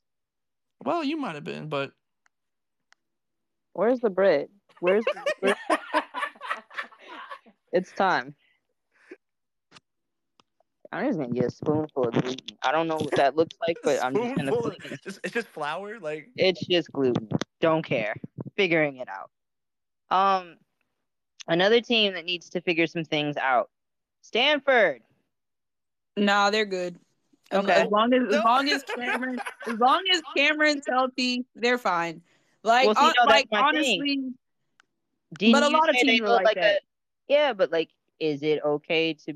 D: well, you might have been, but
H: Where's the bread? Where's where, it's time. I'm just gonna get a spoonful of gluten. I don't know what that looks like, but I'm just gonna.
D: Spoonful of- just it's just flour, like
H: It's just gluten. Don't care. Figuring it out. Um, another team that needs to figure some things out. Stanford.
I: Nah, they're good.
H: Okay.
I: As long as as long as Cameron as long as Cameron's healthy, they're fine. Like
H: Well, see,
I: hon-
H: no,
I: like honestly, But a lot of teams are like
H: a-
I: that.
H: yeah, but like, is it okay to?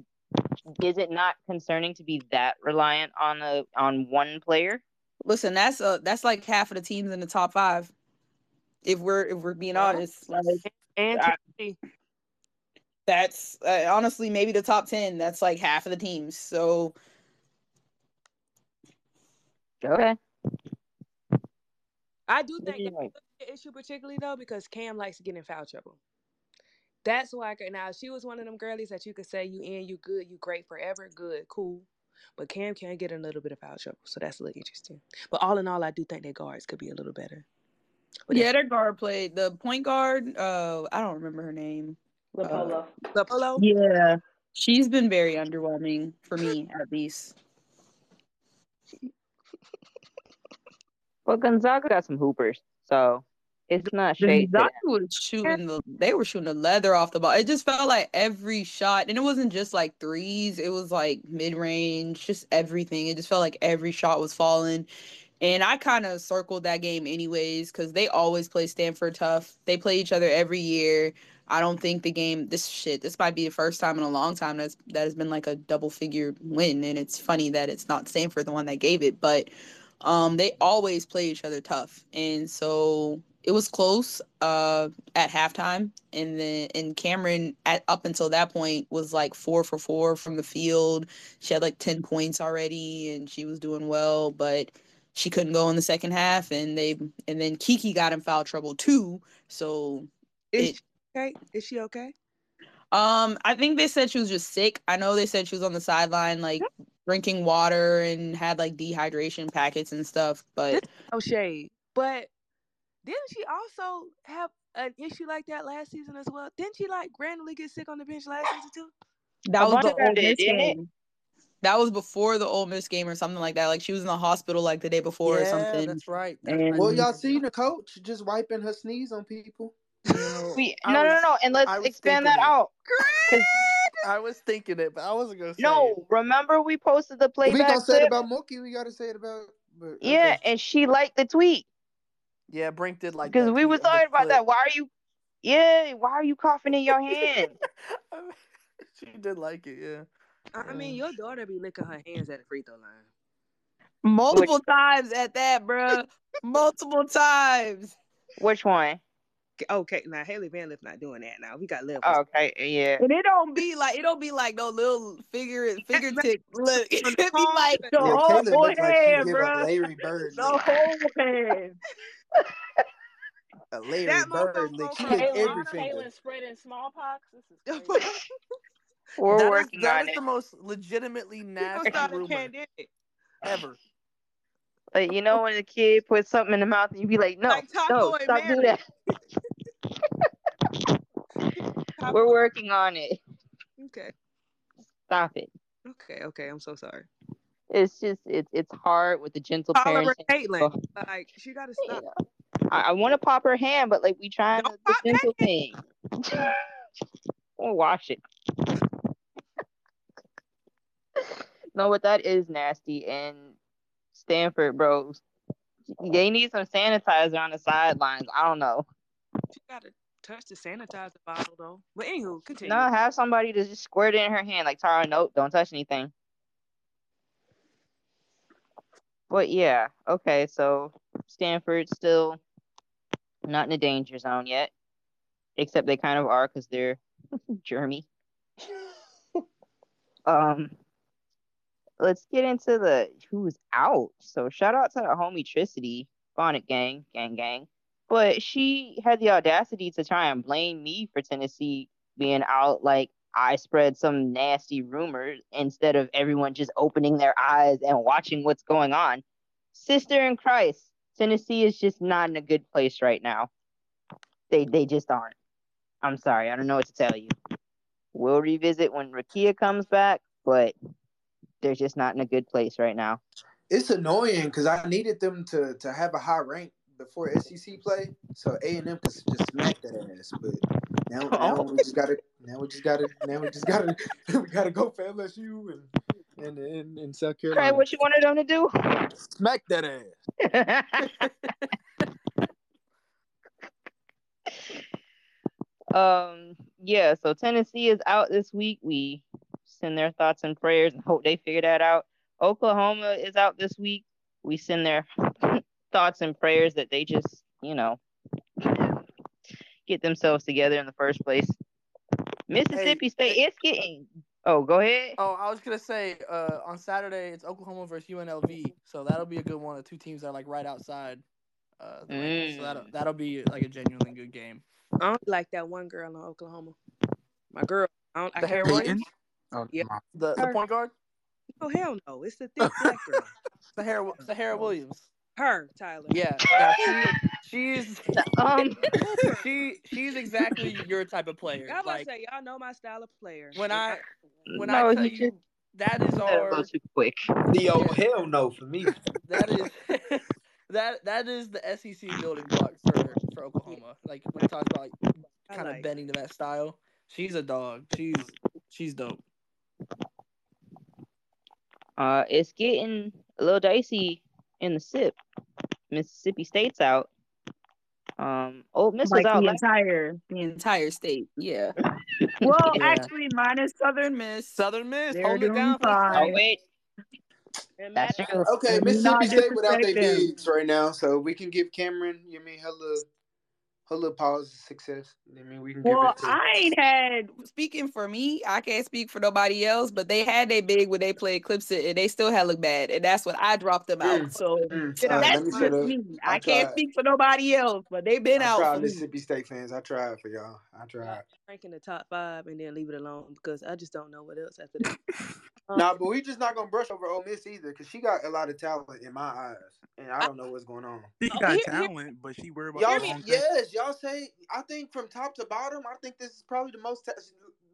H: Is it not concerning to be that reliant on a on one player?
I: listen, that's uh that's like half of the teams in the top five. If we're if we're being honest, like
F: And
I: I- that's uh, honestly maybe the top ten. That's like half of the teams. So
H: Okay.
F: I do think
H: do you
F: that's
H: think?
F: the issue particularly though because Cam likes to get in foul trouble. That's why I could, now she was one of them girlies that you could say you in, you good, you great forever, good, cool. But Cam can get in a little bit of foul trouble, so that's a little interesting. But all in all, I do think their guards could be a little better. But
I: yeah, their guard played the point guard. Uh, I don't remember her name.
K: Lepolo.
F: The Polo,
I: Yeah, she's been very underwhelming for me at least.
H: Well, Gonzaga got some hoopers, so it's not shade.
I: Gonzaga was shooting the they were shooting the leather off the ball. It just felt like every shot, and it wasn't just like threes. It was like mid range, just everything. It just felt like every shot was falling. And I kind of circled that game anyways because they always play Stanford tough. They play each other every year. I don't think the game this shit this might be the first time in a long time that's that has been like a double figure win. And it's funny that it's not Stanford the one that gave it, but um they always play each other tough. And so it was close uh at halftime and then and Cameron at up until that point was like 4 for 4 from the field. She had like 10 points already and she was doing well, but she couldn't go in the second half and they and then Kiki got in foul trouble too. So
F: is
I: it
F: she okay? Is she okay?
I: um I think they said she was just sick. I know they said she was on the sideline like drinking water and had like dehydration packets and stuff, but
F: No shade, but didn't she also have an issue like that last season as well? Didn't she like randomly get sick on the bench last season too?
I: That
H: A
I: was the Ole Miss game. That was before the Ole Miss game or something like that. Like she was in the hospital like the day before or something.
D: that's right. That's
I: And.
J: Well, y'all seen the coach just wiping her sneeze on people.
D: You know,
H: We,
D: I
H: no, no,
D: was-
H: no, and let's expand
D: thinking
H: that
D: it.
H: out. 'Cause-
D: I was thinking it, but I wasn't gonna say it.
H: no, remember we posted the
J: If we
H: playback
J: gonna say it about Mookie, we gotta say it about. But,
H: Yeah,
J: okay.
H: and she liked the tweet
D: Yeah, Brink did like
H: because we
D: tweet
H: was talking about
D: clip.
H: that. Why are you? Yeah, why are you coughing in your hand?
D: she did like it, yeah.
F: I mean, um, your daughter be licking her hands at the free throw line.
I: Multiple times at that, bruh. Multiple times.
H: Which one?
F: Okay, now Hailey Van Lith not doing that. Now we got levels.
H: Oh, okay, yeah.
I: And it don't be like it don't be like no little figure fingertip look. It be like the
J: Yeah,
I: whole
J: Caleb looks like she
I: hand,
J: give a
I: bruh.
J: Larry Bird.
I: The whole hand.
J: A Larry
K: That
J: Bird lick. She lick every
K: Kaylin,
J: finger.
K: Spreading smallpox. This is crazy.
H: We're
D: That is-
H: working
D: that
H: on
D: is
H: it.
D: the most legitimately nasty
F: start
D: rumor
F: pandemic.
D: ever.
H: Like you know when a kid puts something in the mouth and you be like, no,
F: Like
H: no, stop doing
F: Mary.
H: that. We're working on it.
F: Okay,
H: Stop it.
F: okay, okay. I'm so sorry.
H: It's just it's it's hard with the gentle parenting.
F: Caitlin, like she got to stop.
H: I, I want to pop her hand, but like we trying the, the gentle thing. we'll wash it. no, but that is nasty. And Stanford, bro, they need some sanitizer on the sidelines. I don't know.
F: She got to touch the sanitizer bottle though. But anywho, continue.
H: No, have somebody to just squirt it in her hand. Like Tara, nope, don't touch anything. But yeah, okay, so Stanford still not in the danger zone yet, except they kind of are because they're germy. um, let's get into the who's out. So shout out to the homie Tricity, Bonnet Gang, gang, gang. But she had the audacity to try and blame me for Tennessee being out. Like I spread some nasty rumors instead of everyone just opening their eyes and watching what's going on. Sister in Christ, Tennessee is just not in a good place right now. They they just aren't. I'm sorry, I don't know what to tell you. We'll revisit when Rickea comes back, but they're just not in a good place right now.
J: It's annoying because I needed them to to have a high rank before SEC play, so A and M could just smack that ass. But now, now we just gotta, now we just gotta, now we just gotta, we gotta go for LSU and and and, and South Carolina.
H: what you wanted them to do?
J: Smack that ass.
H: um, yeah, so Tennessee is out this week. We send their thoughts and prayers and hope they figure that out. Oklahoma is out this week. We send their thoughts and prayers that they just, you know, get themselves together in the first place. Mississippi State, is getting. Oh, go ahead.
D: Oh, I was gonna say uh, on Saturday it's Oklahoma versus UNLV, so that'll be a good one. The two teams that are like right outside. Uh, the rankings, so that'll that'll be like a genuinely good game.
F: I don't like that one girl in Oklahoma. My girl. I don't. I
D: The
F: can't
D: hair
F: wait.
D: Williams?
J: Oh,
F: Yeah.
D: The the
F: Her.
D: point guard,
F: Oh hell no! It's the thick black girl.
D: Sahara Sahara Williams.
F: Her, Tyler.
D: Yeah, yeah she, she's
H: Um,
D: she she's exactly your type of player.
F: Y'all about
D: Like
F: to say y'all know my style of player.
D: when I when
H: No,
D: I tell
H: you
D: you
H: just-
D: that is
H: let 'em go
D: our
H: too quick.
J: Yo, hell no for me.
D: that is that that is the SEC building block for for Oklahoma. Like when it talks about like
F: I
D: kind of
F: like.
D: bending to that style, she's a dog. She's she's dope.
H: Uh, it's getting a little dicey in the SIP. Mississippi State's out. Um, Old Miss was out.
I: the
H: last-
I: entire the entire state. Yeah. Well,
D: Yeah.
I: actually, minus Southern Miss.
D: Southern Miss
I: They're
D: it down for
H: Oh wait, that's
J: Okay, Mississippi State without their
I: disrespect them.
J: bigs right now, so we can give Cameron, you mean her little, her little pause of success. I mean, we can give
I: Well,
J: it to.
I: I ain't had speaking for me. I can't speak for nobody else, but they had their big when they played Clipset, and they still had look bad, and that's when I dropped them out.
J: Mm,
I: So
J: Mm,
F: Get
J: all
F: out.
J: right,
I: that's
J: me
I: just
J: shut
I: me.
J: I
I: I, can't speak for nobody else, but they've been
J: I
I: out
J: tried. Mississippi State fans. I tried for y'all. I tried.
F: rank in the top five and then leave it alone because I just don't know what else after that. Um,
J: Nah, but we just not gonna brush over Ole Miss either, because she got a lot of talent in my eyes, and I don't know what's going on.
L: She
F: Oh,
L: got
F: here- here-
L: talent, but she worried about
J: Y'all,
L: the wrong thing.
J: yes, y'all say. I think from top to bottom, I think this is probably the most. Ta-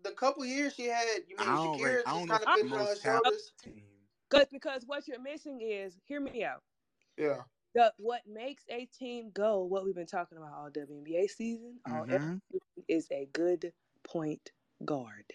J: the couple years she had, you mean
L: I don't
J: Shakira
L: rate- I
J: just kind of
L: the
J: on her
L: most talented
J: shoulders.
L: team.
F: Cause because what you're missing is hear me out.
J: Yeah.
F: The what makes a team go, what we've been talking about all WNBA season, all
L: Mhm.
F: every season, is a good point guard.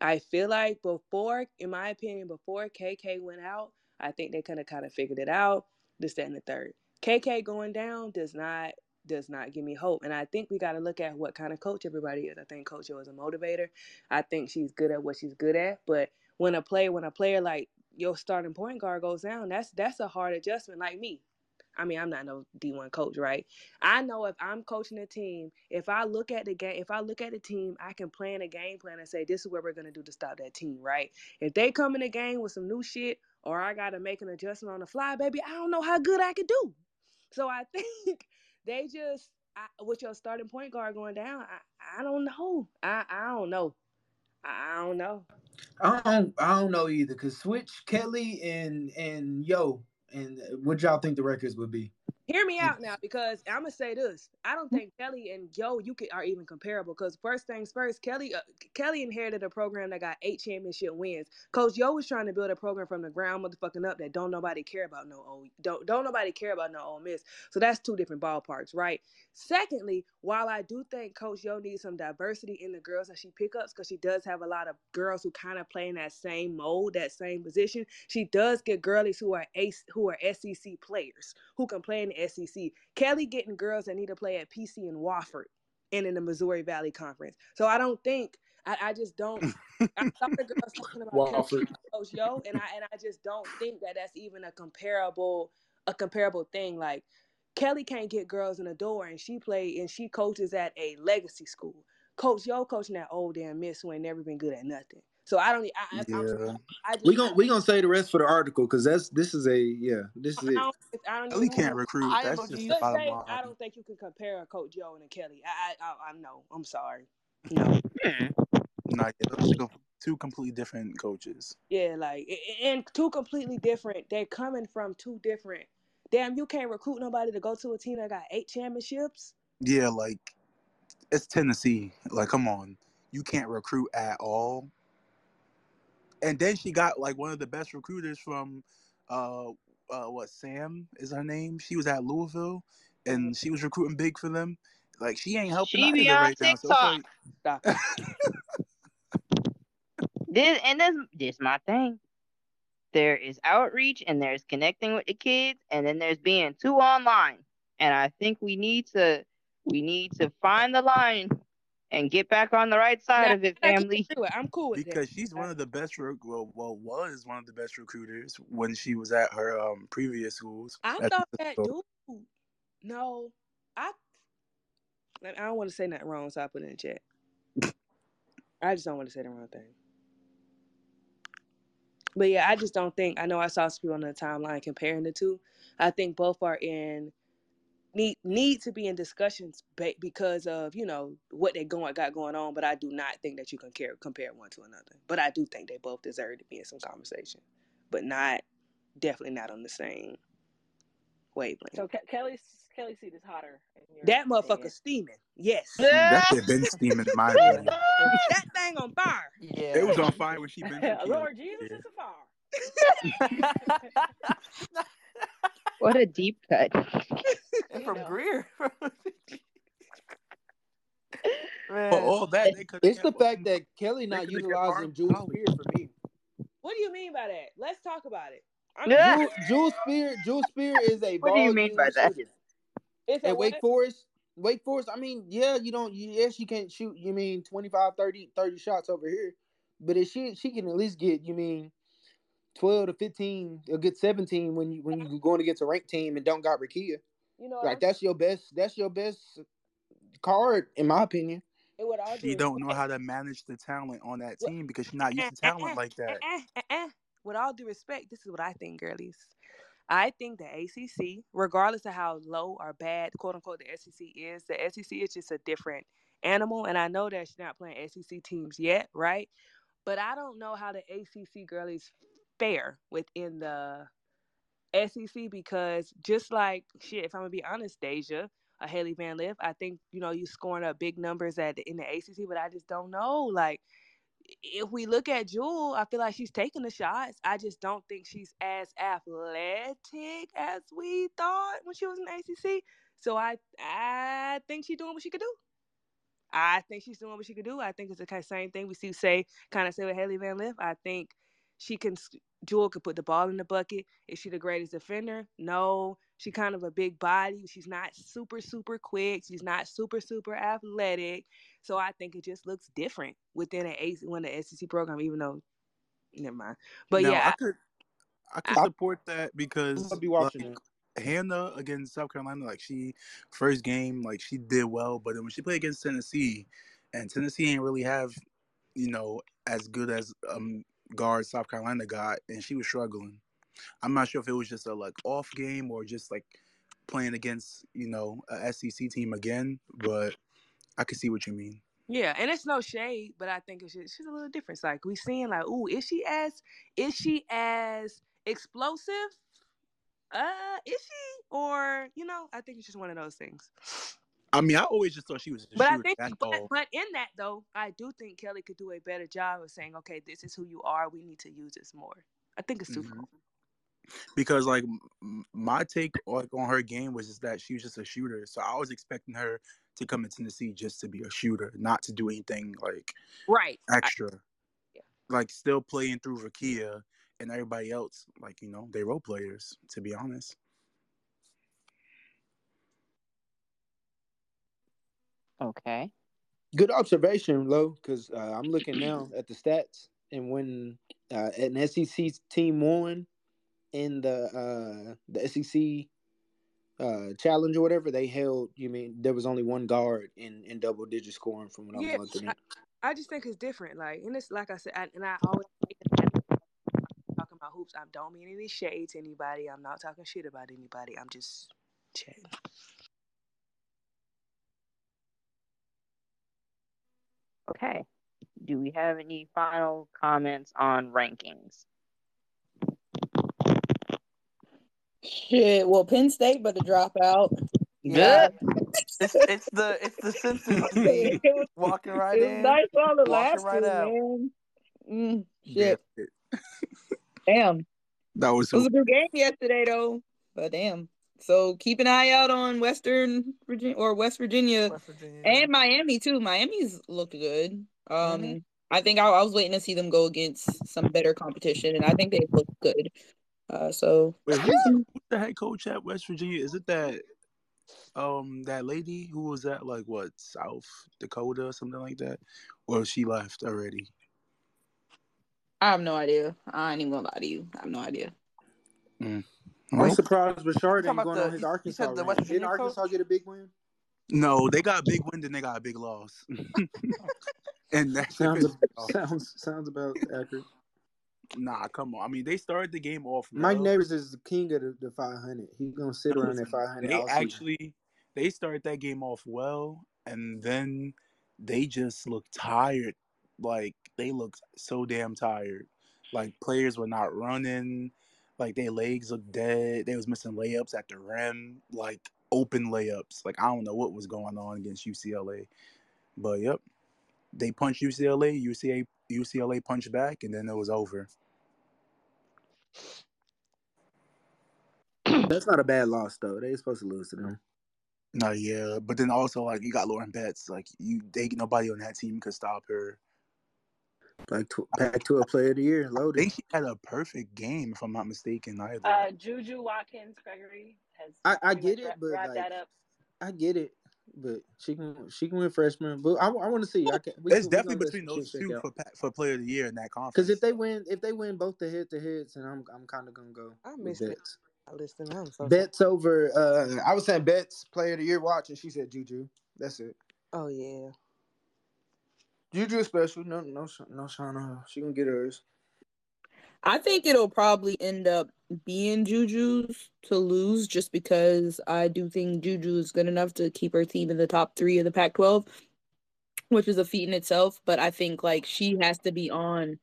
F: I feel like before, in my opinion, before KK went out, I think they kind of kind of figured it out. This, that, and the third. KK going down does not does not give me hope. And I think we got to look at what kind of coach everybody is. I think Coach O is a motivator. I think she's good at what she's good at. But when a player, when a player like your starting point guard goes down, that's that's a hard adjustment. Like me, I mean, I'm not no D1 coach, right? I know if I'm coaching a team, if I look at the game, if I look at the team, I can plan a game plan and say, this is what we're going to do to stop that team, right? If they come in the game with some new shit or I got to make an adjustment on the fly, baby, I don't know how good I could do. So I think they just, I, with your starting point guard going down, I, I don't know. I, I don't know. I don't know.
J: I don't, I don't know either. Cause switch Kelly and and Yo and uh, what y'all think the records would be?
F: Hear me out now, because I'm gonna say this. I don't think Kelly and Yo you are even comparable. Because first things first, Kelly uh, Kelly inherited a program that got eight championship wins. Coach Yo was trying to build a program from the ground motherfucking up that don't nobody care about no old don't don't nobody care about no Ole Miss. So that's two different ballparks, right? Secondly, while I do think Coach Yo needs some diversity in the girls that she pickups, because she does have a lot of girls who kind of play in that same mold, that same position. She does get girlies who are ace who are SEC players who can play in the SEC. Kelly getting girls that need to play at PC and Wofford and in the Missouri Valley Conference. So I don't think I, I just don't. I saw the girls talking about Wofford. Coach Yo, and I and I just don't think that that's even a comparable a comparable thing. Like Kelly can't get girls in the door, and she play and she coaches at a legacy school. Coach Yo coaching that old damn miss who ain't never been good at nothing. So I don't. I,
J: yeah. I'm, I just, we gonna we gonna say the rest for the article because that's this is a yeah this is
F: I don't, it. I
L: don't Kelly can't recruit. I, that's just the bottom
F: say, I don't think you can compare a Coach Yo and a Kelly. I I I, know. I'm sorry. No.
L: Not those two completely different coaches.
F: Yeah, like and two completely different. They're coming from two different. Damn, you can't recruit nobody to go to a team that got eight championships.
L: Yeah, like it's Tennessee. Like, come on, you can't recruit at all and then she got like one of the best recruiters from uh uh what Sam is her name. She was at Louisville and she was recruiting big for them. Like she ain't helping she be on right TikTok.
H: now. So like... this and this this my thing. There is outreach and there's connecting with the kids and then there's being too online. And I think we need to we need to find the line and get back on the right side now, of it, family.
F: I'm cool with that.
L: because that. she's one of the best. Well, well, was one of the best recruiters when she was at her um previous schools.
F: I thought that dude. No, I. I don't want to say nothing wrong, so I put it in the chat. I just don't want to say the wrong thing. But yeah, I just don't think. I know I saw some people on the timeline comparing the two. I think both are in need need to be in discussions because of you know what they going got going on. But I do not think that you can compare compare one to another. But I do think they both deserve to be in some conversation, but not definitely not on the same wavelength.
K: So Ke- Kelly's Kelly seat is hotter.
F: That motherfucker opinion. steaming. Yes.
L: That shit been steaming in my opinion.
F: that thing on fire.
L: Yeah. It was on fire when she been.
K: Lord Jesus yeah. is a fire.
H: what a deep cut.
B: and from. Greer.
L: Man. For all that,
J: it's the fact that Kelly not utilizing Jewel Spear for me.
F: What do you mean by that? Let's talk about it.
J: Jewel, Jewel Spear, Jewel Spear is a.
H: what do you mean by that?
F: It's
J: At Wake Forest, Wake Forest. I mean, yeah, you don't. Yes, you can't shoot. You mean 25, 30, 30 shots over here, but if she she can at least get. You mean 12 to 15, a good 17 when you when you going against a ranked team and don't got Rickea. You know, like that's your best. That's your best card, in my opinion.
L: She don't know how to manage the talent on that team because she's not used to talent like that.
F: With all due respect, this is what I think, girlies. I think the ACC, regardless of how low or bad, quote unquote, the SEC is, the SEC is just a different animal. And I know that she's not playing SEC teams yet, right? But I don't know how the ACC girlies fare within the SEC because just like shit, if I'm gonna be honest, Deja, a Hailey Van Lith, I think you know you scoring up big numbers at the, in the ACC, but I just don't know. Like, if we look at Jewel, I feel like she's taking the shots. I just don't think she's as athletic as we thought when she was in ACC. So I I think she's doing what she could do. I think she's doing what she could do. I think it's the same thing we see say kind of say with Hailey Van Lith. I think she can Jewel could put the ball in the bucket. Is she the greatest defender? No. She kind of a big body. She's not super super quick. She's not super super athletic. So I think it just looks different within an AC when the SEC program. Even though, never mind. But
L: Now,
F: yeah,
L: I could I could support that because
J: I'll be watching
L: like,
J: it.
L: Hannah against South Carolina, like she first game, like she did well, but then when she played against Tennessee, and Tennessee ain't really have, you know, as good as um guard South Carolina got, and she was struggling. I'm not sure if it was just a like off game or just like playing against you know a SEC team again, but I can see what you mean.
F: Yeah, and it's no shade, but I think it's just, she's a little different. Like we seeing like, ooh, is she as is she as explosive? Uh, is she? Or you know, I think it's just one of those things.
L: I mean, I always just thought she was a
F: But I think, but, but in that though, I do think Kelly could do a better job of saying, okay, this is who you are. We need to use this more. I think it's too
L: Mhm. because like m- my take like on her game was just that she was just a shooter. So I was expecting her to come in Tennessee just to be a shooter, not to do anything like
F: right. I-
L: extra. Like still playing through Rickea and everybody else, like you know, they role players. To be honest,
H: Okay.
J: Good observation, Lo, because uh, I'm looking now at the stats, and when uh, an SEC team won in the uh, the SEC uh, challenge or whatever, they held. You mean there was only one guard in, in double digit scoring from when I
F: Yeah,
J: was looking
F: I,
J: at.
F: I just think it's different. Like, and it's like I said, I, and I always talking about hoops. I don't mean any shade to anybody. I'm not talking shit about anybody. I'm just chatting.
H: Okay. Do we have any final comments on rankings?
I: Shit. Well, Penn State but to drop out.
D: Yeah. It's it's the it's the Simpsons meme. Walking right
I: it was
D: in.
I: nice while it
D: walking right
I: lasted, man. Mm,
L: yeah,
I: shit. Damn.
L: that was
I: It was a good game yesterday, though. But damn. So keep an eye out on Western Virginia or West Virginia,
D: West Virginia.
I: and Miami too. Miami's looked good. Um,
D: Mhm.
I: I think I, I was waiting to see them go against some better competition, and I think they look good. Uh, so
L: Wait, who's, who's the head coach at West Virginia? Is it that um that lady who was at like what South Dakota or something like that, or she left already?
I: I have no idea. I ain't even gonna lie to you. I have no idea.
L: Mm.
J: I'm
L: Well,
J: surprised Richard
D: talking
J: ain't
D: about
J: going
D: the-
J: on his
D: you- you
J: Arkansas
D: said the. West
J: Didn't Arkansas
D: coach?
J: get a big win?
L: no, they got a big win, then they got a big loss, and that
J: Sounds
L: pissing
J: sounds sounds about accurate.
L: Nah, come on. I mean, they started the game off.
J: Mike
L: well.
J: Neighbors is the king of the, the 500. He's gonna sit around that 500
L: They
J: all season.
L: actually they started that game off well, and then they just looked tired. Like they looked so damn tired. Like players were not running. Like their legs looked dead. They was missing layups at the rim, like open layups. Like I don't know what was going on against UCLA, but yep, they punched UCLA. UCLA UCLA punched back, and then it was over.
J: That's not a bad loss though. They supposed to lose to them.
L: No, yeah, but then also like you got Lauren Betts. Like you, they nobody on that team could stop her.
J: Like tw- back to a player of the year,
L: I
J: loaded.
L: think she had a perfect game, if I'm not mistaken. Either.
K: Uh, Juju Watkins Gregory has.
J: I, I get it, but like
K: that up.
J: I get it, but she can she can win freshman. But I, want to see. I can, we
L: it's
J: we
L: definitely between those two for pa- for player of the year in that conference.
J: Because if they win, if they win both the head to heads, and I'm I'm kind of gonna go
F: I
J: with
F: missed it.
J: bets.
F: I listened. I'm so sorry.
J: Bets over. Uh, I was saying bets player of the year watch, and she said Juju. That's it.
F: Oh yeah.
J: Juju is special. No, no, no, Shauna. She gonna get hers.
I: I think it'll probably end up being Juju's to lose just because I do think Juju is good enough to keep her team in the top three of the Pac 12, which is a feat in itself. But I think like she has to be on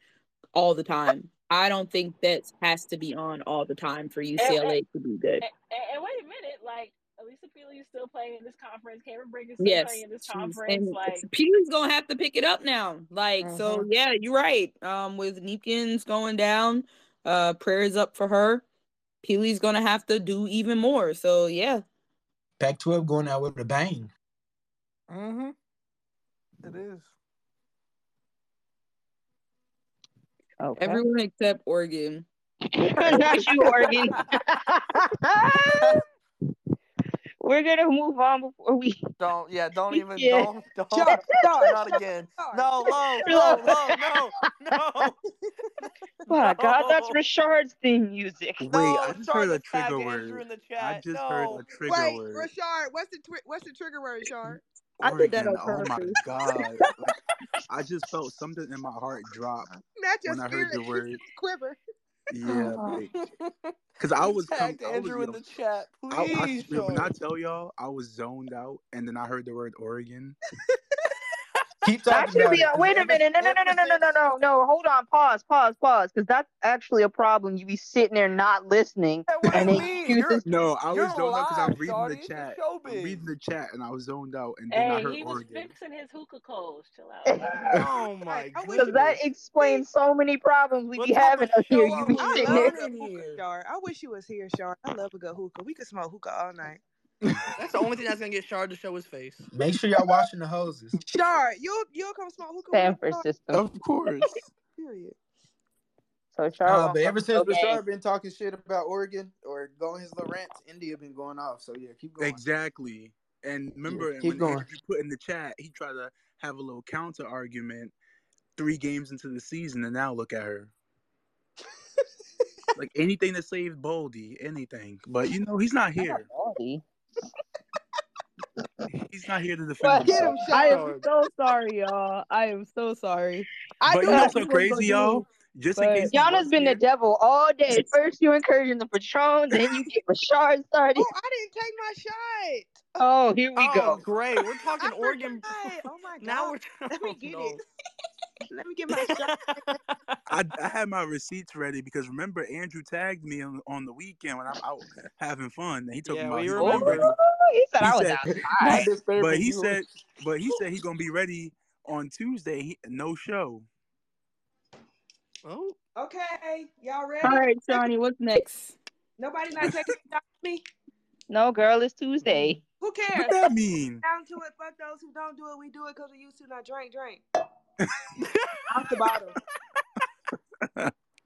I: all the time. I don't think Betts has to be on all the time for UCLA to be good.
K: And, and, and wait a minute, like Alissa Pili is still playing in this conference. Cameron Brink is still
I: Yes,
K: playing in this conference.
I: and
K: Like
I: Pew's gonna have to pick it up now. Like, so
F: Mhm.
I: yeah, you're right. Um, with Kneepkens going down, uh, prayers up for her. Pili's gonna have to do even more. So yeah,
J: Pac twelve going out with a bang.
D: Mm-hmm. It is.
H: Okay.
I: everyone except Oregon.
H: Not you, Oregon. we're gonna move on before we
D: Don't yeah, don't even
H: Yeah.
D: don't don't
F: Sharp, sharp,
D: not again.
F: sharp.
D: No, low, low, low, no, no.
H: Oh my god, that's
D: No.
H: Richard's theme music.
L: Wait,
D: No,
L: I just
D: start
L: heard a trigger word.
D: in the
L: I
D: chat.
L: just heard a trigger
F: Wait,
L: word.
F: Rashard, what's the twi- what's the trigger word, Rashard?
I: I did that
L: Oregon.
I: on
L: Oh my god! Like, I just felt something in my heart drop
F: Not
L: when I heard the word.
F: quiver.
L: Yeah, because I was com-
D: Tagged
L: I was
D: Andrew in
L: yo,
D: the chat,
L: I, I
D: please.
L: when I tell y'all, I was zoned out, and then I heard the word Oregon.
J: Keep
H: That should
J: about
H: be
J: it.
H: wait a minute. No, no, no, no, no, no, no, no, no. Hold on. Pause, pause, pause. Because that's actually a problem. You be sitting there not listening,
D: Hey, what do
H: and
D: you mean?
H: you
L: No, I was zoned out because I'm reading
D: Shawty.
L: the chat.
D: a
L: I'm reading the chat, and I was zoned out, and then I
K: Hey,
L: heard
K: he was
L: Oregon.
K: fixing his hookah coals. Chill out.
D: Oh my
F: Hey, I wish
H: because that
D: goodness.
H: explains so many problems we
D: What
H: be having
D: of
H: up here. You
D: are
H: be
D: we
F: I
H: sitting
F: love
H: there.
F: a hookah. I wish you was here, Shard. I love a good hookah. We could smoke hookah all night.
D: That's the only thing that's gonna get Shard to show his face.
J: Make sure y'all washing the hoses.
F: Shard, you'll you'll come smoke hookah with us,
H: Stanford system.
L: Of course.
F: Period.
H: So Charlotte
J: Nah,
H: wants
J: but ever since
H: real game.
J: Bashar been talking shit about Oregon or going his little rants, India been going off. So yeah, keep going.
L: Exactly. And remember,
J: keep
L: when
J: going.
L: Andrew put in the chat, he tried to have a little counter argument three games into the season, and now look at her. like anything to save Baldy, anything. But you know, he's not here.
H: Baldy.
L: He's not here to defend
H: What?
F: Get
L: himself.
F: him,
I: I am so sorry, y'all. I am so sorry.
F: I
L: But you know
F: that
L: so crazy, y'all? Just in
I: But
L: case he
H: Yana's
L: was
H: been the devil all day. First you encouraging the Patron, then you get Rashard started.
F: Oh, I didn't take my shot.
H: Oh, here we
D: Oh,
H: go.
D: great. We're talking Oregon.
F: forgot. Oh my
D: Now we're
F: Let me get
D: no.
F: it. Let me get my shot.
L: I, I had my receipts ready because remember Andrew tagged me on, on the weekend when I'm out having fun, and he talking
D: Yeah,
L: about
D: we
L: he gonna
D: remember.
L: ready.
H: Oh, he said
L: He
H: I was
L: said,
H: outside.
J: disturbing
L: but he
J: you.
L: said, but he said he gonna be ready on Tuesday. He, no show.
D: Oh,
F: Okay, y'all ready?
I: all right, Johnny, what's next?
F: Nobody not taking a shot me.
H: No, girl, it's Tuesday.
F: Who cares?
L: What that mean?
F: Down to it. Fuck those who don't do it. We do it because we used to. Not drink, drink. Off the bottle.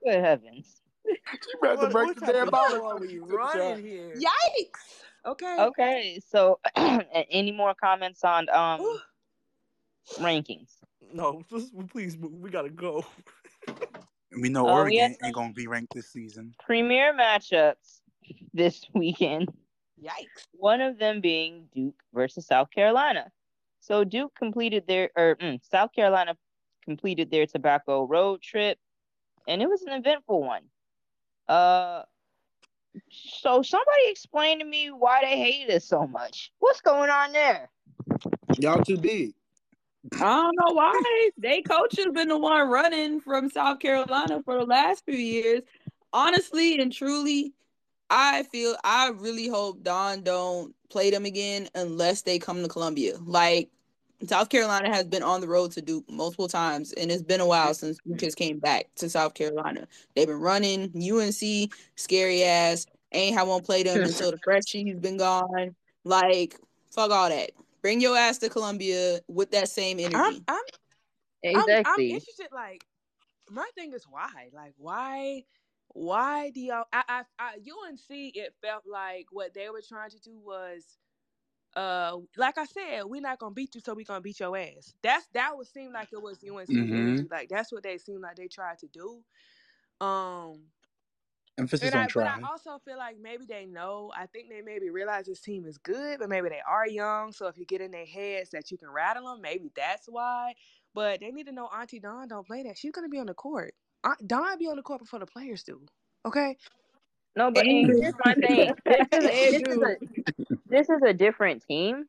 H: Good heavens.
J: You better
D: what,
J: break the
D: type
J: damn bottle.
D: are we
J: Take a shot.
D: running here?
F: Yikes. Okay.
H: Okay, so any more comments on um rankings?
D: No, just please, move. we gotta go.
L: We know
H: Uh, we had
L: Oregon ain't gonna be ranked this season.
H: Premier matchups this weekend.
F: Yikes.
H: One of them being Duke versus South Carolina. So Duke completed their or mm, South Carolina completed their tobacco road trip, and it was an eventful one. Uh, so somebody explain to me why they hate us so much. What's going on there?
J: Y'all too big.
I: I don't know why. They coach has been the one running from South Carolina for the last few years. Honestly and truly, I feel I really hope Dawn don't play them again unless they come to Columbia. Like South Carolina has been on the road to Duke multiple times, and it's been a while since Duke has came back to South Carolina. They've been running UNC, scary ass. Ain't how won't play them until the freshie's been gone. Like fuck all that. Bring your ass to Columbia with that same energy.
F: I'm, I'm, I'm, I'm interested. Like, my thing is why? Like, why? Why do y'all? I, I, I, UNC. It felt like what they were trying to do was, uh, like I said, we're not gonna beat you, so we gonna beat your ass. That's that would seem like it was UNC
L: Mhm.
F: Like that's what they seemed like they tried to do. Um,
L: Emphasis
F: and I,
L: on
F: but. I also feel like maybe they know. I think they maybe realize this team is good, but maybe they are young. So if you get in their heads that you can rattle them, maybe that's why. But they need to know Auntie Dawn don't play that. She's gonna be on the court. Aunt Dawn be on the court before the players do. Okay.
H: No, but here's my thing. This is, this is a this is a different team.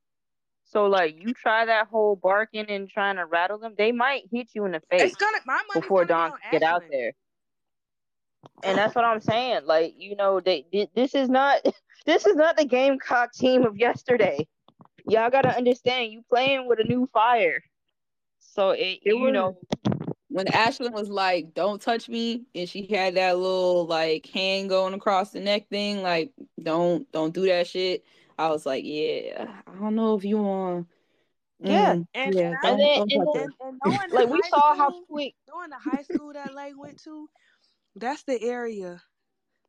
H: So like you try that whole barking and trying to rattle them, they might hit you in the face
F: gonna
H: before Dawn get out there. And that's what I'm saying. Like you know, they this is not this is not the Gamecock team of yesterday. Y'all gotta understand, you playing with a new fire. So it,
I: It
H: you
I: was
H: know,
I: when Ashlyn was like, "Don't touch me," and she had that little like hand going across the neck thing, like, "Don't, don't do that shit." I was like, "Yeah, I don't know if you want."
H: yeah.
I: Mm,
F: And
I: yeah,
F: and, I,
H: And then and
I: touch
H: then
I: her.
F: and and knowing the
H: like we saw how quick
F: knowing the high school that Lake went to, that's the area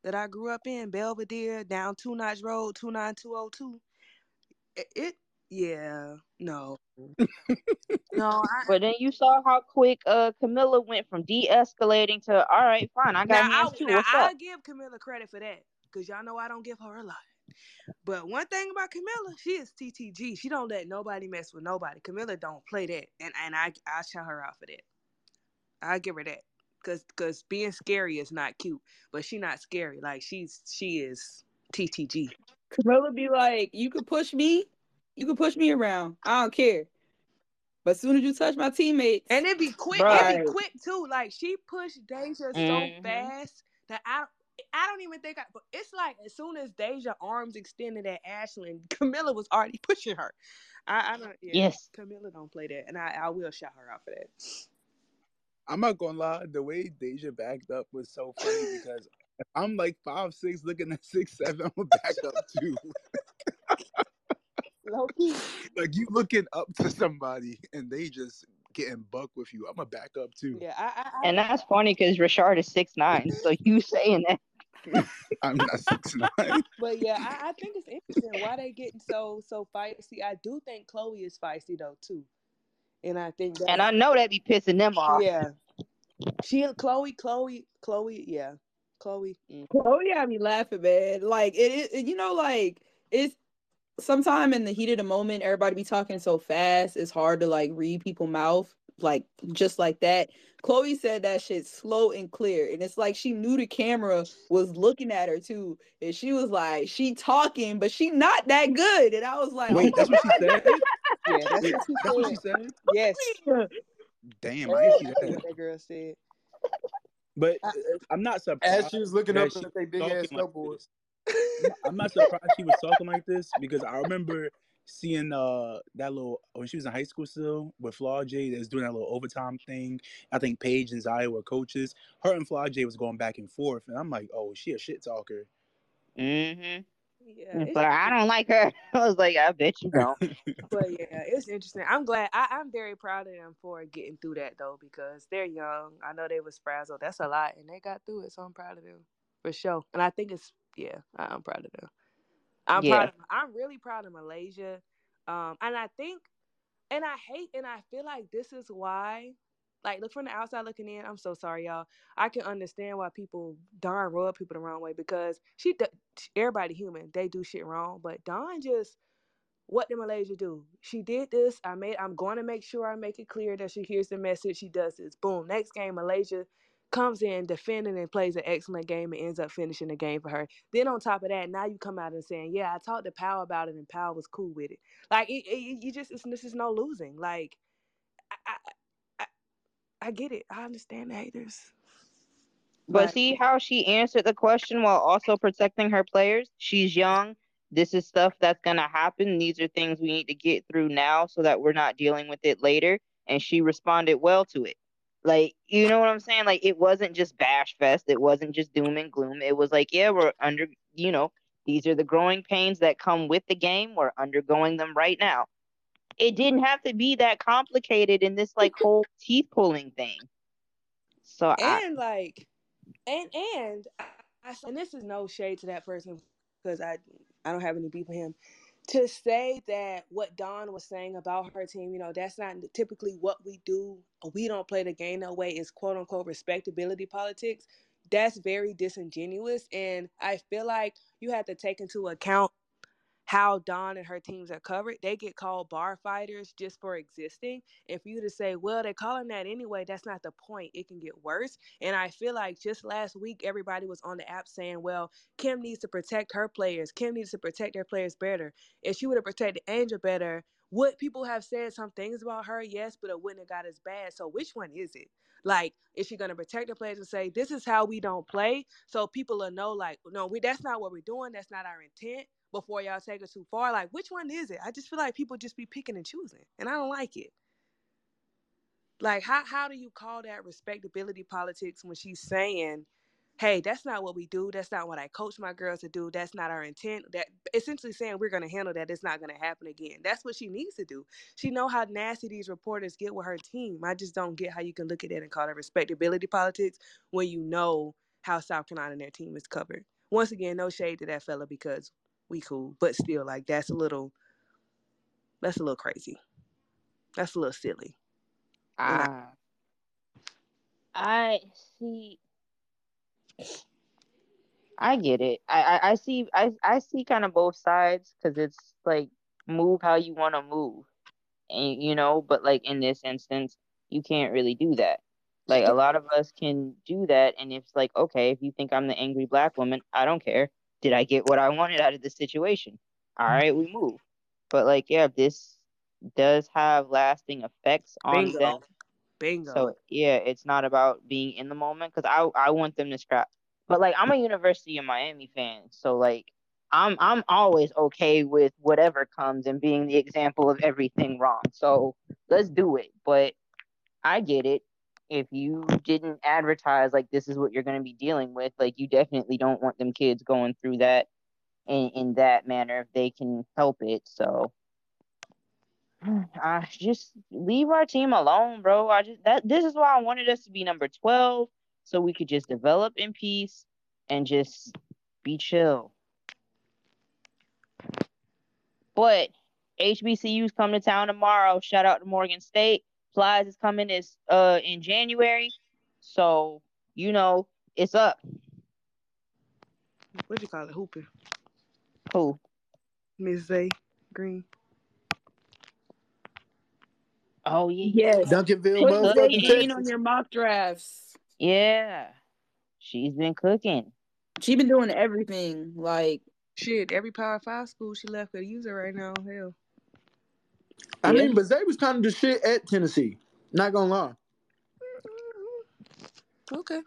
F: that I grew up in, Belvedere, down Two Notch Road, two nine two oh two. it yeah, no. no, I,
H: But then you saw how quick uh Kamilla went from de-escalating to all right, fine, I got
F: now,
H: hands
F: I,
H: too.
F: now
H: What's
F: I
H: up?
F: give Kamilla credit for that because y'all know I don't give her a lot. But one thing about Kamilla, she is TTG. She don't let nobody mess with nobody. Kamilla don't play that, and and I I shout her out for that. I give her that because because being scary is not cute, but she not scary. Like she's she is TTG.
I: Kamilla be like, you could push me, you can push me around. I don't care. But as soon as you touch my teammates,
F: And it be quick. It
I: Right.
F: be quick too. Like she pushed Deja so
H: Mhm.
F: fast that I I don't even think I. But it's like as soon as Deja arms extended at Ashlyn, Kamilla was already pushing her. I, I don't. Yeah,
H: Yes.
F: Kamilla don't play that, and I, I will shout her out for that.
L: I'm not gonna lie, the way Deja backed up was so funny because I'm like five six looking at six seven, I'm gonna back up too.
F: Low key.
L: like you looking up to somebody and they just getting buck with you. I'm gonna back up too.
F: Yeah, I, I, I
H: And that's funny because Rashard is six nine. So you saying that
L: I'm not six nine.
F: But yeah, I, I think it's interesting why they getting so so feisty. I do think Chloe is feisty though too, and I think that
H: and I know that be pissing them off.
F: yeah, she Chloe Chloe Chloe yeah Chloe. mm.
I: Chloe had me laughing, man. Like it is, you know, like it's sometime in the heat of the moment, everybody be talking so fast. It's hard to like read people mouth, like just like that. Chloe said that shit slow and clear, and it's like she knew the camera was looking at her too, and she was like, she talking, but she not that good, and I was like,
L: Wait,
I: oh
L: that's what she said?
F: Yeah, that's
L: Wait,
F: what she
L: that's what she
F: said.
L: said?
F: Yes,
L: Damn, I see that.
F: that girl said.
L: But uh, I'm not surprised.
J: As she was looking up
L: she
J: at they big ass
L: like
J: snowboards.
L: this. I'm not surprised she was talking like this because I remember seeing uh that little when she was in high school still with Flau'jae that was doing that little overtime thing. I think Paige and Zaya were coaches. Her and Flau'jae was going back and forth, and I'm like, oh, she a shit talker.
H: Mm-hmm.
F: Yeah,
H: But I don't like her. I was like, I bet you don't.
F: but yeah, it's interesting. I'm glad. I, I'm very proud of them for getting through that though because they're young. I know they was frazzled. That's a lot, and they got through it. So I'm proud of them for sure. And I think it's yeah, I- I'm proud of them. I'm
H: Yeah.
F: proud. Of, I'm really proud of Milaysia. Um, and I think, and I hate, and I feel like this is why. Like, look from the outside looking in. I'm so sorry, y'all. I can understand why people Dawn rub people the wrong way because she, everybody human, they do shit wrong. But Dawn just, what did Milaysia do? She did this. I made. I'm going to make sure I make it clear that she hears the message. She does this. Boom. Next game, Milaysia comes in defending and plays an excellent game and ends up finishing the game for her. Then on top of that, now you come out and saying, "Yeah, I talked to Powell about it, and Powell was cool with it." Like it, it, you just, it's, this is no losing. Like I, I, I, get it. I understand the haters.
H: But
F: But
H: see how she answered the question while also protecting her players? She's young. This is stuff that's going to happen. These are things we need to get through now so that we're not dealing with it later. And she responded well to it. Like, you know what I'm saying? Like, it wasn't just bash fest. It wasn't just doom and gloom. It was like, yeah, we're under, you know, these are the growing pains that come with the game. We're undergoing them right now. It didn't have to be that complicated in this, like, whole teeth pulling thing. So, I,
F: and like and and I, I and this is no shade to that person because I I don't have any beef with him. To say that what Dawn was saying about her team, you know, that's not typically what we do. We don't play the game that way. Is quote unquote respectability politics. That's very disingenuous, and I feel like you have to take into account how Dawn and her teams are covered. They get called bar fighters just for existing. And for you to say, well, they're calling that anyway, that's not the point. It can get worse. And I feel like just last week, everybody was on the app saying, well, Kim needs to protect her players. Kim needs to protect their players better. If she would have protected Angel better, would people have said some things about her? Yes, but it wouldn't have got as bad. So which one is it? Like, is she gonna protect the players and say this is how we don't play, so people will know, like, no, we that's not what we're doing. That's not our intent. Before y'all take it too far, like, which one is it? I just feel like people just be picking and choosing, and I don't like it. Like, how how do you call that respectability politics when she's saying, "Hey, that's not what we do. That's not what I coach my girls to do. That's not our intent." That essentially saying we're gonna handle that. It's not gonna happen again. That's what she needs to do. She know how nasty these reporters get with her team. I just don't get how you can look at that and call it respectability politics when you know how South Carolina and their team is covered. Once again, no shade to that fella because we cool, but still, like that's a little That's a little crazy. That's a little silly.
H: Ah. I see. I get it. I, I, I see I, I see kind of both sides because it's like move how you want to move, and you know, but like in this instance, you can't really do that. Like a lot of us can do that, and it's like okay, if you think I'm the angry black woman, I don't care. Did I get what I wanted out of this situation? All mm. right, we move. But like, yeah, this does have lasting effects on
F: Bingo.
H: them.
F: Bingo.
H: So yeah, it's not about being in the moment because I I want them to scrap. But like I'm a University of Miami fan, so like I'm I'm always okay with whatever comes and being the example of everything wrong. So let's do it. But I get it. If you didn't advertise like this is what you're going to be dealing with, like you definitely don't want them kids going through that in in that manner if they can help it. So I just leave our team alone, bro. I just that this is why I wanted us to be number 12 so we could just develop in peace and just be chill. But HBCU's come to town tomorrow. Shout out to Morgan State. Plies is coming is uh in January. So, you know, it's up.
F: What do you call it? Hooping.
H: Who?
F: Miss Zaay Green.
H: Oh yeah.
I: Yes.
J: Duncanville,
I: Put
J: motherfucking
I: Zadine on your mock drafts.
H: Yeah. She's been cooking.
I: She been doing everything. Like
F: Shit, every Power Five school she left could use her right now. Hell.
J: I
I: Yeah.
J: mean, but Zaay was kind of the shit at Tennessee. Not gonna lie.
F: Okay.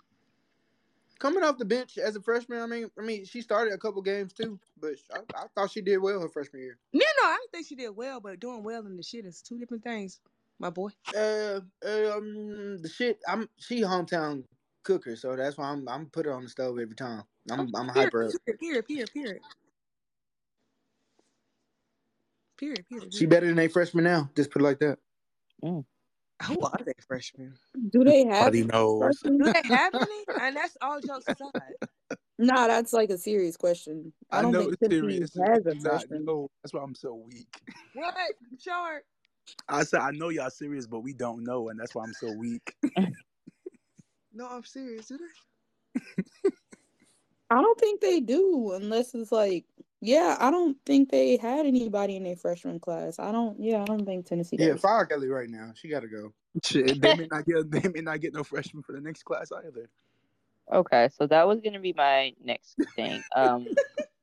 J: Coming off the bench as a freshman, I mean, I mean, she started a couple games too, but I, I thought she did well her freshman year.
F: No, no, I don't think she did well, but doing well in the shit is two different things, my boy.
J: Uh, um, the shit. I'm she hometown cooker, so that's why I'm I'm put her on the stove every time. I'm I'm hyper.
F: period, period, period, period. Period, period.
J: She better than a freshman now. Just put it like that. Mm.
F: Who are they freshmen?
I: do they have
L: Nobody knows.
F: Do they have any? And that's all jokes aside.
I: Nah, that's like a serious question. I
L: I
I: don't
L: know
I: think
L: it's
I: Tennessee
L: serious.
I: has a freshman.
L: know. That's why I'm so weak.
F: What? Short.
L: I said I know y'all serious, but we don't know, and that's why I'm so weak.
F: No, I'm serious. Do they?
I: I don't think they do unless it's like yeah, I don't think they had anybody in their freshman class. I don't yeah, I don't think Tennessee
J: Yeah,
I: does.
J: fire Kelly right now. She got to go.
L: Shit, they may not get they may not get no freshman for the next class either.
H: Okay, so that was gonna be my next thing. Um,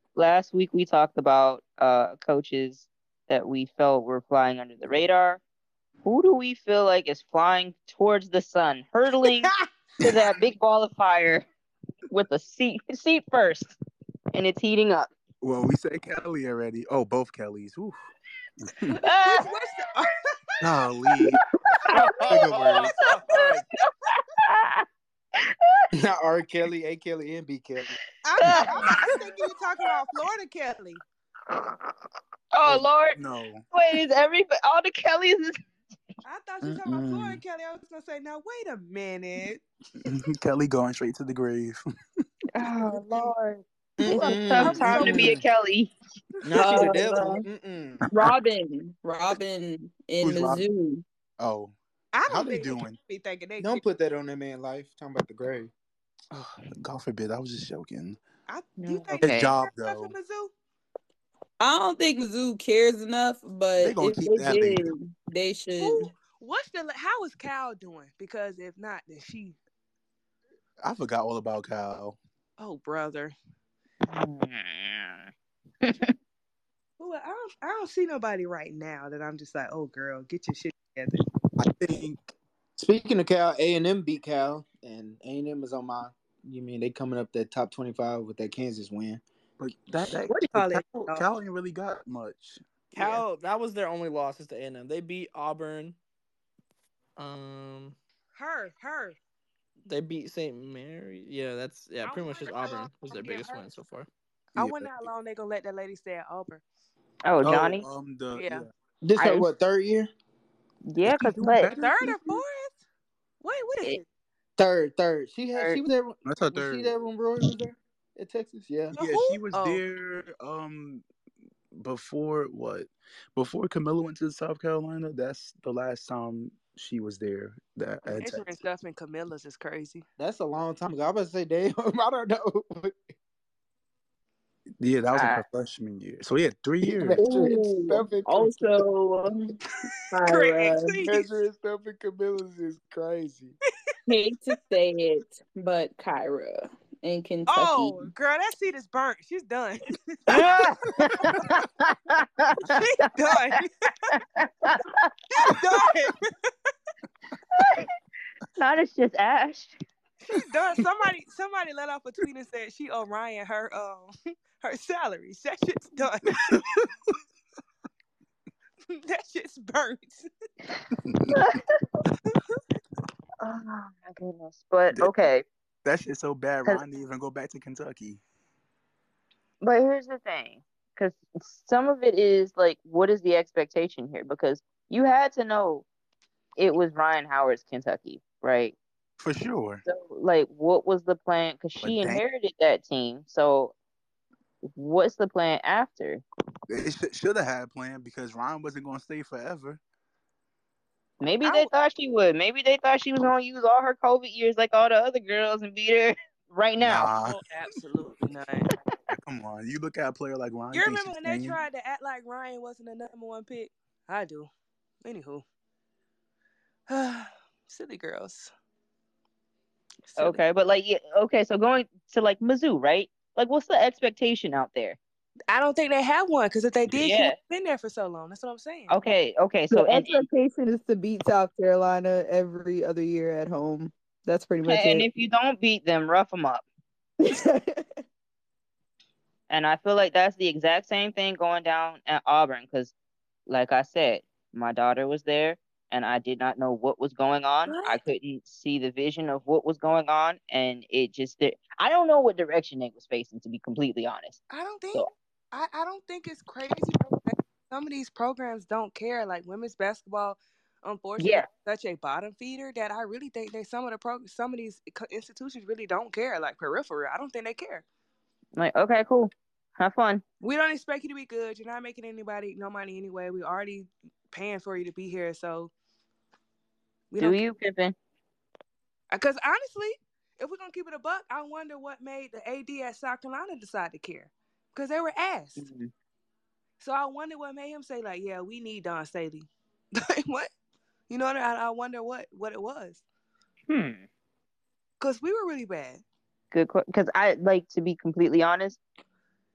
H: last week we talked about uh coaches that we felt were flying under the radar. Who do we feel like is flying towards the sun, hurtling to that big ball of fire with a seat seat first, and it's heating up?
L: Well, we said Kelly already. Oh, both Kellys. Oof.
H: Ah.
F: What's the?
L: Golly. Bigger words.
J: Not R. Kelly, A. Kelly, and B. Kelly.
F: I'm, I'm, I'm thinking you're talking about Florida Kelly.
H: Oh, oh Lord!
L: No.
H: Wait, is every all the Kellys? Is...
F: I thought you were talking about Florida Kelly. I was gonna say, now wait a minute.
L: Kelly going straight to the grave.
H: Oh Lord!
J: Mm-mm,
H: It's a tough time to be a. Kelly.
J: Not she the
I: Uh,
J: devil. Mm-mm.
I: Robin. Robin in
L: Who's Robin?
I: Mizzou.
L: Oh,
F: I don't
L: they
F: think they
L: doing?
F: be thinking they.
J: Don't put that on that man life. Talking about the grave.
L: Oh, God forbid. I was just joking.
F: I,
H: No,
F: you think
L: His
H: okay.
L: job
F: they care enough
L: though.
F: for
I: I don't think Mizzou cares enough, but
L: They gonna
I: if
L: keep
I: they
L: that baby.
I: did, they should.
F: Who? What's the? How is Cal doing? Because if not, then she.
L: I forgot all about Cal.
F: Oh, brother. Well, I don't. I don't see nobody right now that I'm just like, oh, girl, get your shit together.
L: I think
J: Speaking of Cal, A and M beat Cal, and A and M is on my. You mean they coming up that top twenty five with that Kansas win?
L: but that, that
F: What do you call it?
L: Cal,
F: Uh,
L: Cal ain't really got much.
D: Cal, that was their only losses to A&M. They beat Auburn. Um,
F: Her, her.
D: They beat St. Mary. Yeah, that's yeah, pretty much just Auburn was their biggest
F: her.
D: win so far.
F: I
L: Yeah.
F: wonder how long they gonna let that lady stay at Auburn.
H: Oh,
L: Oh,
H: Johnnie.
L: um, the
F: Yeah.
L: yeah.
J: This
H: I
J: her what third year?
H: yeah, cause
L: doing
H: but
L: better?
F: Third or fourth? Wait, what is
H: it,
F: it?
J: Third, third. She had.
H: Third.
J: She was there.
L: That's her
J: Was she
L: third.
J: there when Roy was there at Texas? Yeah.
F: The
L: Yeah,
F: who?
L: she was
F: Oh,
L: there. Um, before what? Before Kamilla went to South Carolina, that's the last time she was there. That at
F: Measuring stuff in Kamilla's is crazy.
J: That's a long time ago. I was about to say, damn, I don't know.
L: Yeah, that was like
H: Ah.
L: her freshman year. So yeah, three years.
J: Measuring
I: Also,
F: Craig,
I: Kyra,
F: please.
J: Measuring stuff in Kamilla's is crazy.
I: hate to say it, but Kyra in Kentucky.
F: Oh, girl, that seat is burnt. She's done. She's done. She's done.
H: Not it's just Ash.
F: She's done. Somebody, somebody let off a tweet and said she owe Rhyne her um her salary. That shit's done. that shit's burnt.
H: Oh my goodness. But okay.
L: That shit's so bad. Rhyne didn't even go back to Kentucky.
H: But here's the thing, because some of it is like, what is the expectation here? Because you had to know it was Rhyne Howard's Kentucky, right?
L: For sure.
H: So, like, what was the plan? Because she
L: dang-
H: inherited that team. So, what's the plan after?
L: It sh- should have had a plan because Rhyne wasn't going to stay forever.
H: Maybe
F: I
H: they thought she would. Maybe they thought she was gonna use all her COVID years like all the other girls and be there right now.
L: Nah,
F: Oh, absolutely not.
L: come on. You look at a player like Rhyne.
F: You remember when they tried to act like Rhyne wasn't the number one pick? I do. Anywho. Silly girls. Silly.
H: Okay, but like, yeah, okay, so going to like Mizzou, right? Like, what's the expectation out there?
F: I don't think they have one because if they did, she
H: Yeah.
F: wouldn't have been there for so long. That's what I'm saying.
H: Okay, okay, so and, and
M: expectation is to beat South Carolina every other year at home. That's pretty much
H: and
M: it.
H: And if you don't beat them, rough them up. And I feel like that's the exact same thing going down at Auburn because, like I said, my daughter was there and I did not know what was going on. I couldn't see the vision of what was going on, and it just did. I don't know what direction they was facing, to be completely honest.
F: I don't think
H: So,
F: I, I don't think it's crazy. that Some of these programs don't care. Like women's basketball, unfortunately,
H: yeah,
F: is such a bottom feeder that I really think that some of the pro some of these institutions really don't care. Like peripheral, I don't think they care.
H: like okay, cool, have fun.
F: We don't expect you to be good. You're not making anybody no money anyway. We already paying for you to be here, so we
H: Do you, Pippin?
F: Uh, because honestly, if we're gonna keep it a buck, I wonder what made the AD at South Carolina decide to care. Because they were asked.
H: Mhm.
F: So I wonder what made him say like, "Yeah, we need Dawn Staley." like what? You know what? I, I wonder what what it was.
H: Hmm.
F: Because we were really bad.
H: Good, because I like to be completely honest.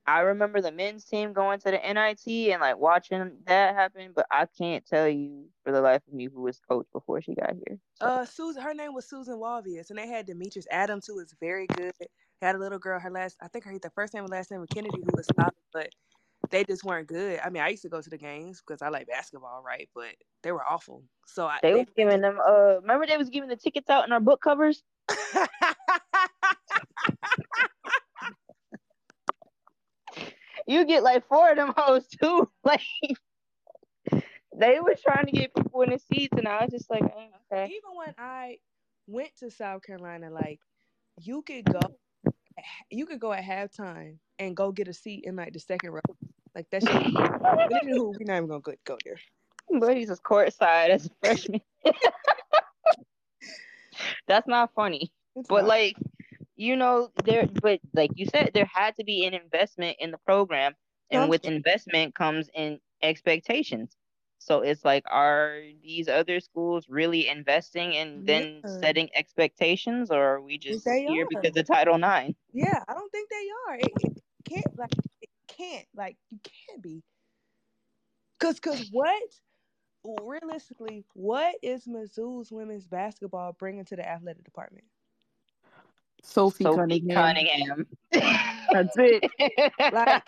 H: I remember the men's team going to the NIT and like watching that happen, but I can't tell you for the life of me who was coach before she got here. So
F: Uh, Susan, her name was Susan Walvius, and they had Demetress Adams, who was very good. Had a little girl. Her last, I think her the first name and last name was Kennedy, who was solid, but they just weren't good. I mean, I used to go to the games because I like basketball, right? But they were awful. So I,
H: they
F: they
H: was giving them. Uh, remember they was giving the tickets out in our book covers. You get like four of them hoes too. Like they were trying to get people in the seats, and I was just like, eh, okay.
F: even when I went to South Carolina, like you could go, you could go at halftime and go get a seat in like the second row. Like that shit. But we're not even gonna go, go there.
H: But he's just courtside as a freshman. That's not funny.
F: It's
H: But
F: not.
H: like, you know, there. But like you said, there had to be an investment in the program, and with investment comes in expectations. So it's like, are these other schools really investing and then
F: Yeah.
H: setting expectations, or are we just here
F: are.
H: because of Title Nine?
F: Yeah, I don't think they are. It, it can't like it can't like you can't be. Cause cause what realistically what is Mizzou's women's basketball bringing to the athletic department?
M: Sophie,
H: Sophie
M: Cunningham.
H: Cunningham.
M: That's it.
F: Like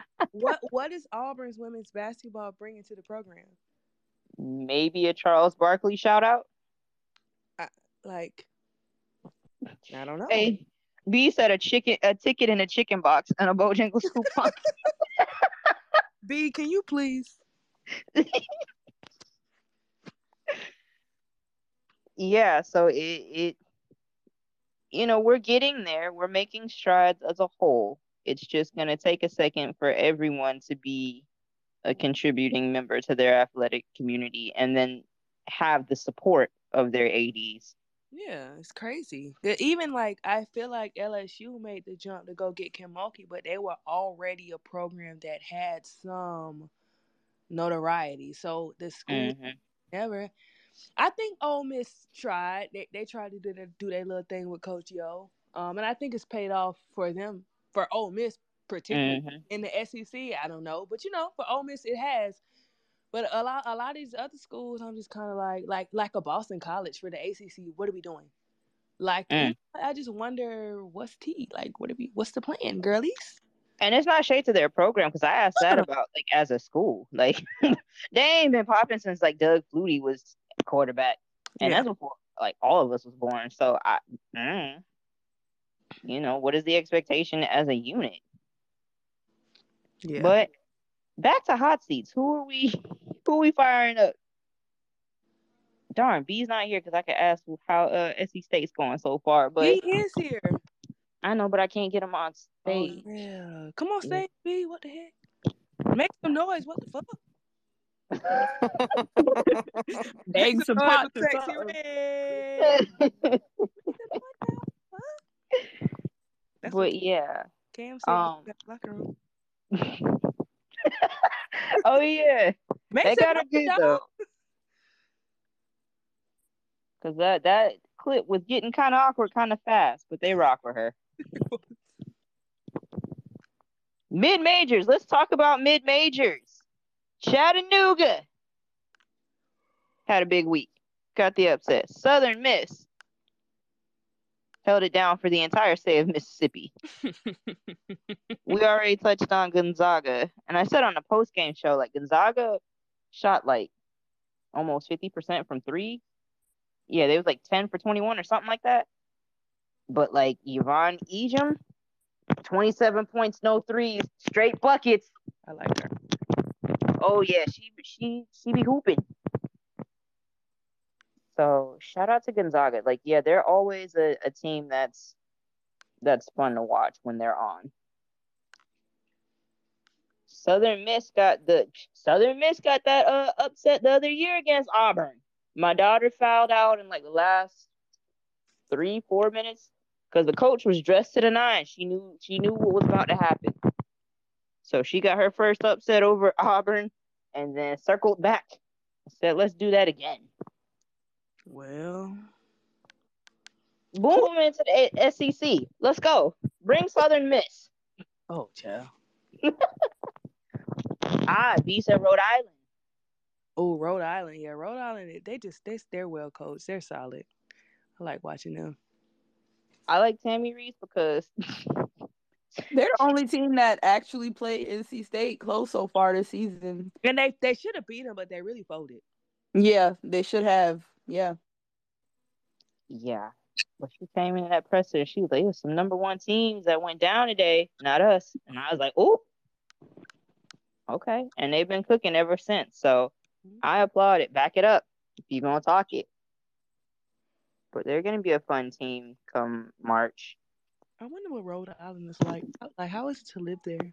F: what what is Auburn's women's basketball bringing to the program?
H: Maybe a Charles Barkley shout out.
F: Like I don't know.
H: Hey, B said a chicken, a ticket in a chicken box and a Bojangles coupon.
F: B, can you please?
H: yeah, so it, it, you know, we're getting there. We're making strides as a whole. It's just going to take a second for everyone to be a contributing member to their athletic community and then have the support of their ADs.
F: Yeah, it's crazy. Even like I feel like LSU made the jump to go get Kim Mulkey, but they were already a program that had some notoriety. So the school mm-hmm. never. I think Ole Miss tried. They they tried to do their, do their little thing with Coach Yo, um, and I think it's paid off for them for Ole Miss particularly mm-hmm. in the SEC. I don't know, but you know, for Ole Miss it has. But a lot, a lot of these other schools, I'm just kind of like, like, like a Boston College for the ACC. What are we doing? Like, mm. I just wonder what's T like. What are we? What's the plan, girlies?
H: And it's not shade to their program because I asked that about like as a school. Like, they ain't been popping since like Doug Flutie was quarterback, and yeah. that's before like all of us was born. So I, mm, you know, what is the expectation as a unit? Yeah. But back to hot seats. Who are we? Who are we firing up? Darn, B's not here because I could ask how uh SC State's going so far. But
F: he is here.
H: I know, but I can't get him on oh,
F: stage. Oh, yeah, come on stage, yeah. B. What the heck? Make some noise. What the fuck?
H: Make some pot But yeah.
F: Cam um, locker room.
H: oh yeah, Make they got it good though. Cause that that clip was getting kind of awkward, kind of fast, but they rock with her. mid majors. Let's talk about mid majors. Chattanooga had a big week. Got the upset. Southern Miss held it down for the entire state of Mississippi. we already touched on Gonzaga, and I said on the post game show like Gonzaga shot like almost fifty percent from three. Yeah, they was like ten for twenty one or something like that. But like Yvonne Ejim, twenty seven points, no threes, straight buckets.
F: I like her.
H: Oh yeah, she she she be hooping. So shout out to Gonzaga. Like, yeah, they're always a, a team that's that's fun to watch when they're on. Southern Miss got the Southern Miss got that uh upset the other year against Auburn. My daughter fouled out in like the last three, four minutes because the coach was dressed to the nine. She knew she knew what was about to happen. So she got her first upset over Auburn and then circled back and said, let's do that again.
F: Well,
H: boom into the SEC. Let's go. Bring Southern Miss.
F: Oh, child.
H: ah, B said Rhode Island.
F: Oh, Rhode Island. Yeah, Rhode Island. They just they they're well coached. They're solid. I like watching them.
H: I like Tammy Reiss because
M: they're the only team that actually played NC State close so far this season.
F: And they they should have beat them, but they really folded.
M: Yeah, they should have. Yeah.
H: Yeah. But she came in that presser. She was like, "There's some number one teams that went down today, not us." And I was like, "Oh, okay." And they've been cooking ever since. So mm-hmm. I applaud it. Back it up if you're gonna talk it. But they're gonna be a fun team come March.
F: I wonder what Rhode Island is like. Like, how is it to live there?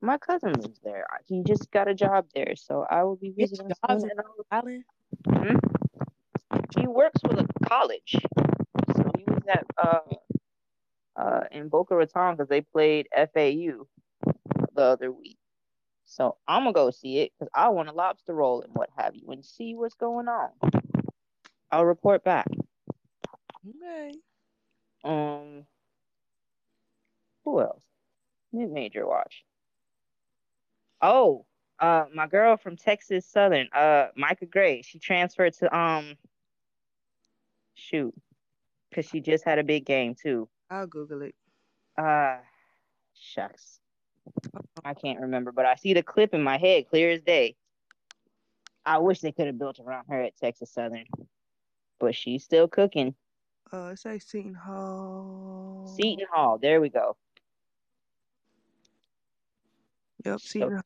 H: My cousin lives there. He just got a job there, so I will be visiting. Jobs in Rhode Island. Hmm? he works with a college. So he was at uh uh in Boca Raton because they played FAU the other week. So I'm gonna go see it because I want a lobster roll and what have you and see what's going on. I'll report back.
F: Okay.
H: Um. Who else? Mid major watch. Oh, uh, my girl from Texas Southern, uh, Micah Gray. She transferred to um Shoot, because she just had a big game too.
F: I'll Google it.
H: Uh, shucks. I can't remember, but I see the clip in my head clear as day. I wish they could have built around her at Texas Southern, but she's still cooking.
F: Uh, it's like Seton Hall.
H: Seton Hall. There we go.
F: Yep, Seton so,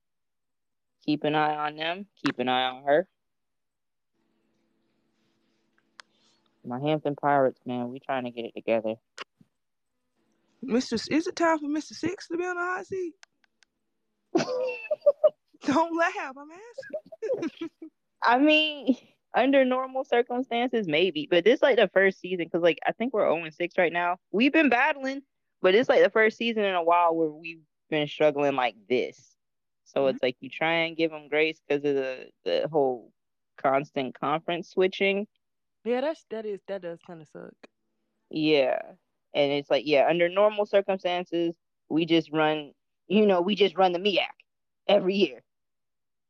H: Keep an eye on them. Keep an eye on her. My Hampton Pirates, man, we trying to get it together.
F: Mr. Is it time for Mr. Six to be on the hot seat? Don't laugh. I'm asking.
H: I mean, under normal circumstances, maybe, but this like the first season because like I think we're 0 6 right now. We've been battling, but it's like the first season in a while where we've been struggling like this. So mm-hmm. it's like you try and give them grace because of the the whole constant conference switching.
F: Yeah, that's that is that does kind of suck.
H: Yeah, and it's like yeah, under normal circumstances, we just run, you know, we just run the MEAC every year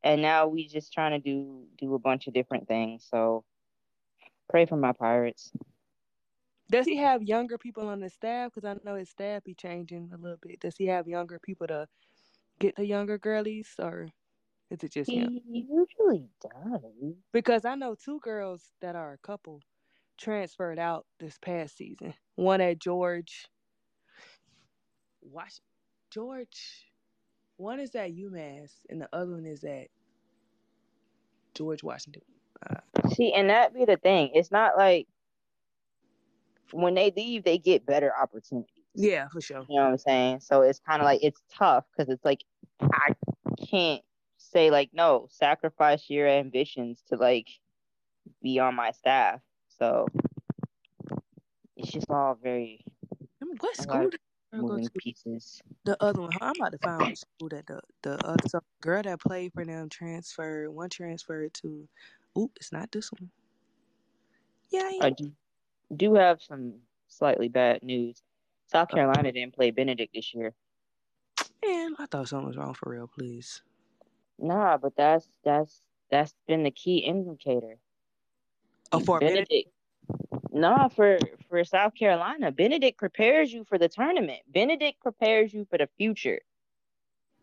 H: and now we just trying to do do a bunch of different things. So pray for my pirates.
F: Does he have younger people on his staff? Because I know his staff be changing a little bit. Does he have younger people to get the younger girlies, or is it just
H: he
F: him?
H: usually does.
F: Because I know two girls that are a couple transferred out this past season. One at George. Watch George. One is at UMass, and the other one is at George Washington. Uh,
H: See, and that be the thing. It's not like when they leave, they get better opportunities.
F: Yeah, for sure.
H: You know what I'm saying? So it's kind of like it's tough because it's like I can't say like no, sacrifice your ambitions to like be on my staff. So it's just all very.
F: What school
H: moving pieces.
F: The other one, I'm about to find school that the the other so girl that played for them transferred. One transferred to. Oop, it's not this one. Yeah,
H: I oh, do, have some slightly bad news. South Carolina didn't play Benedict this year.
F: Man, I thought something was wrong for real. Please.
H: Nah, but that's that's that's been the key indicator.
F: Oh, for Benedict.
H: nah, for for South Carolina, Benedict prepares you for the tournament. Benedict prepares you for the future.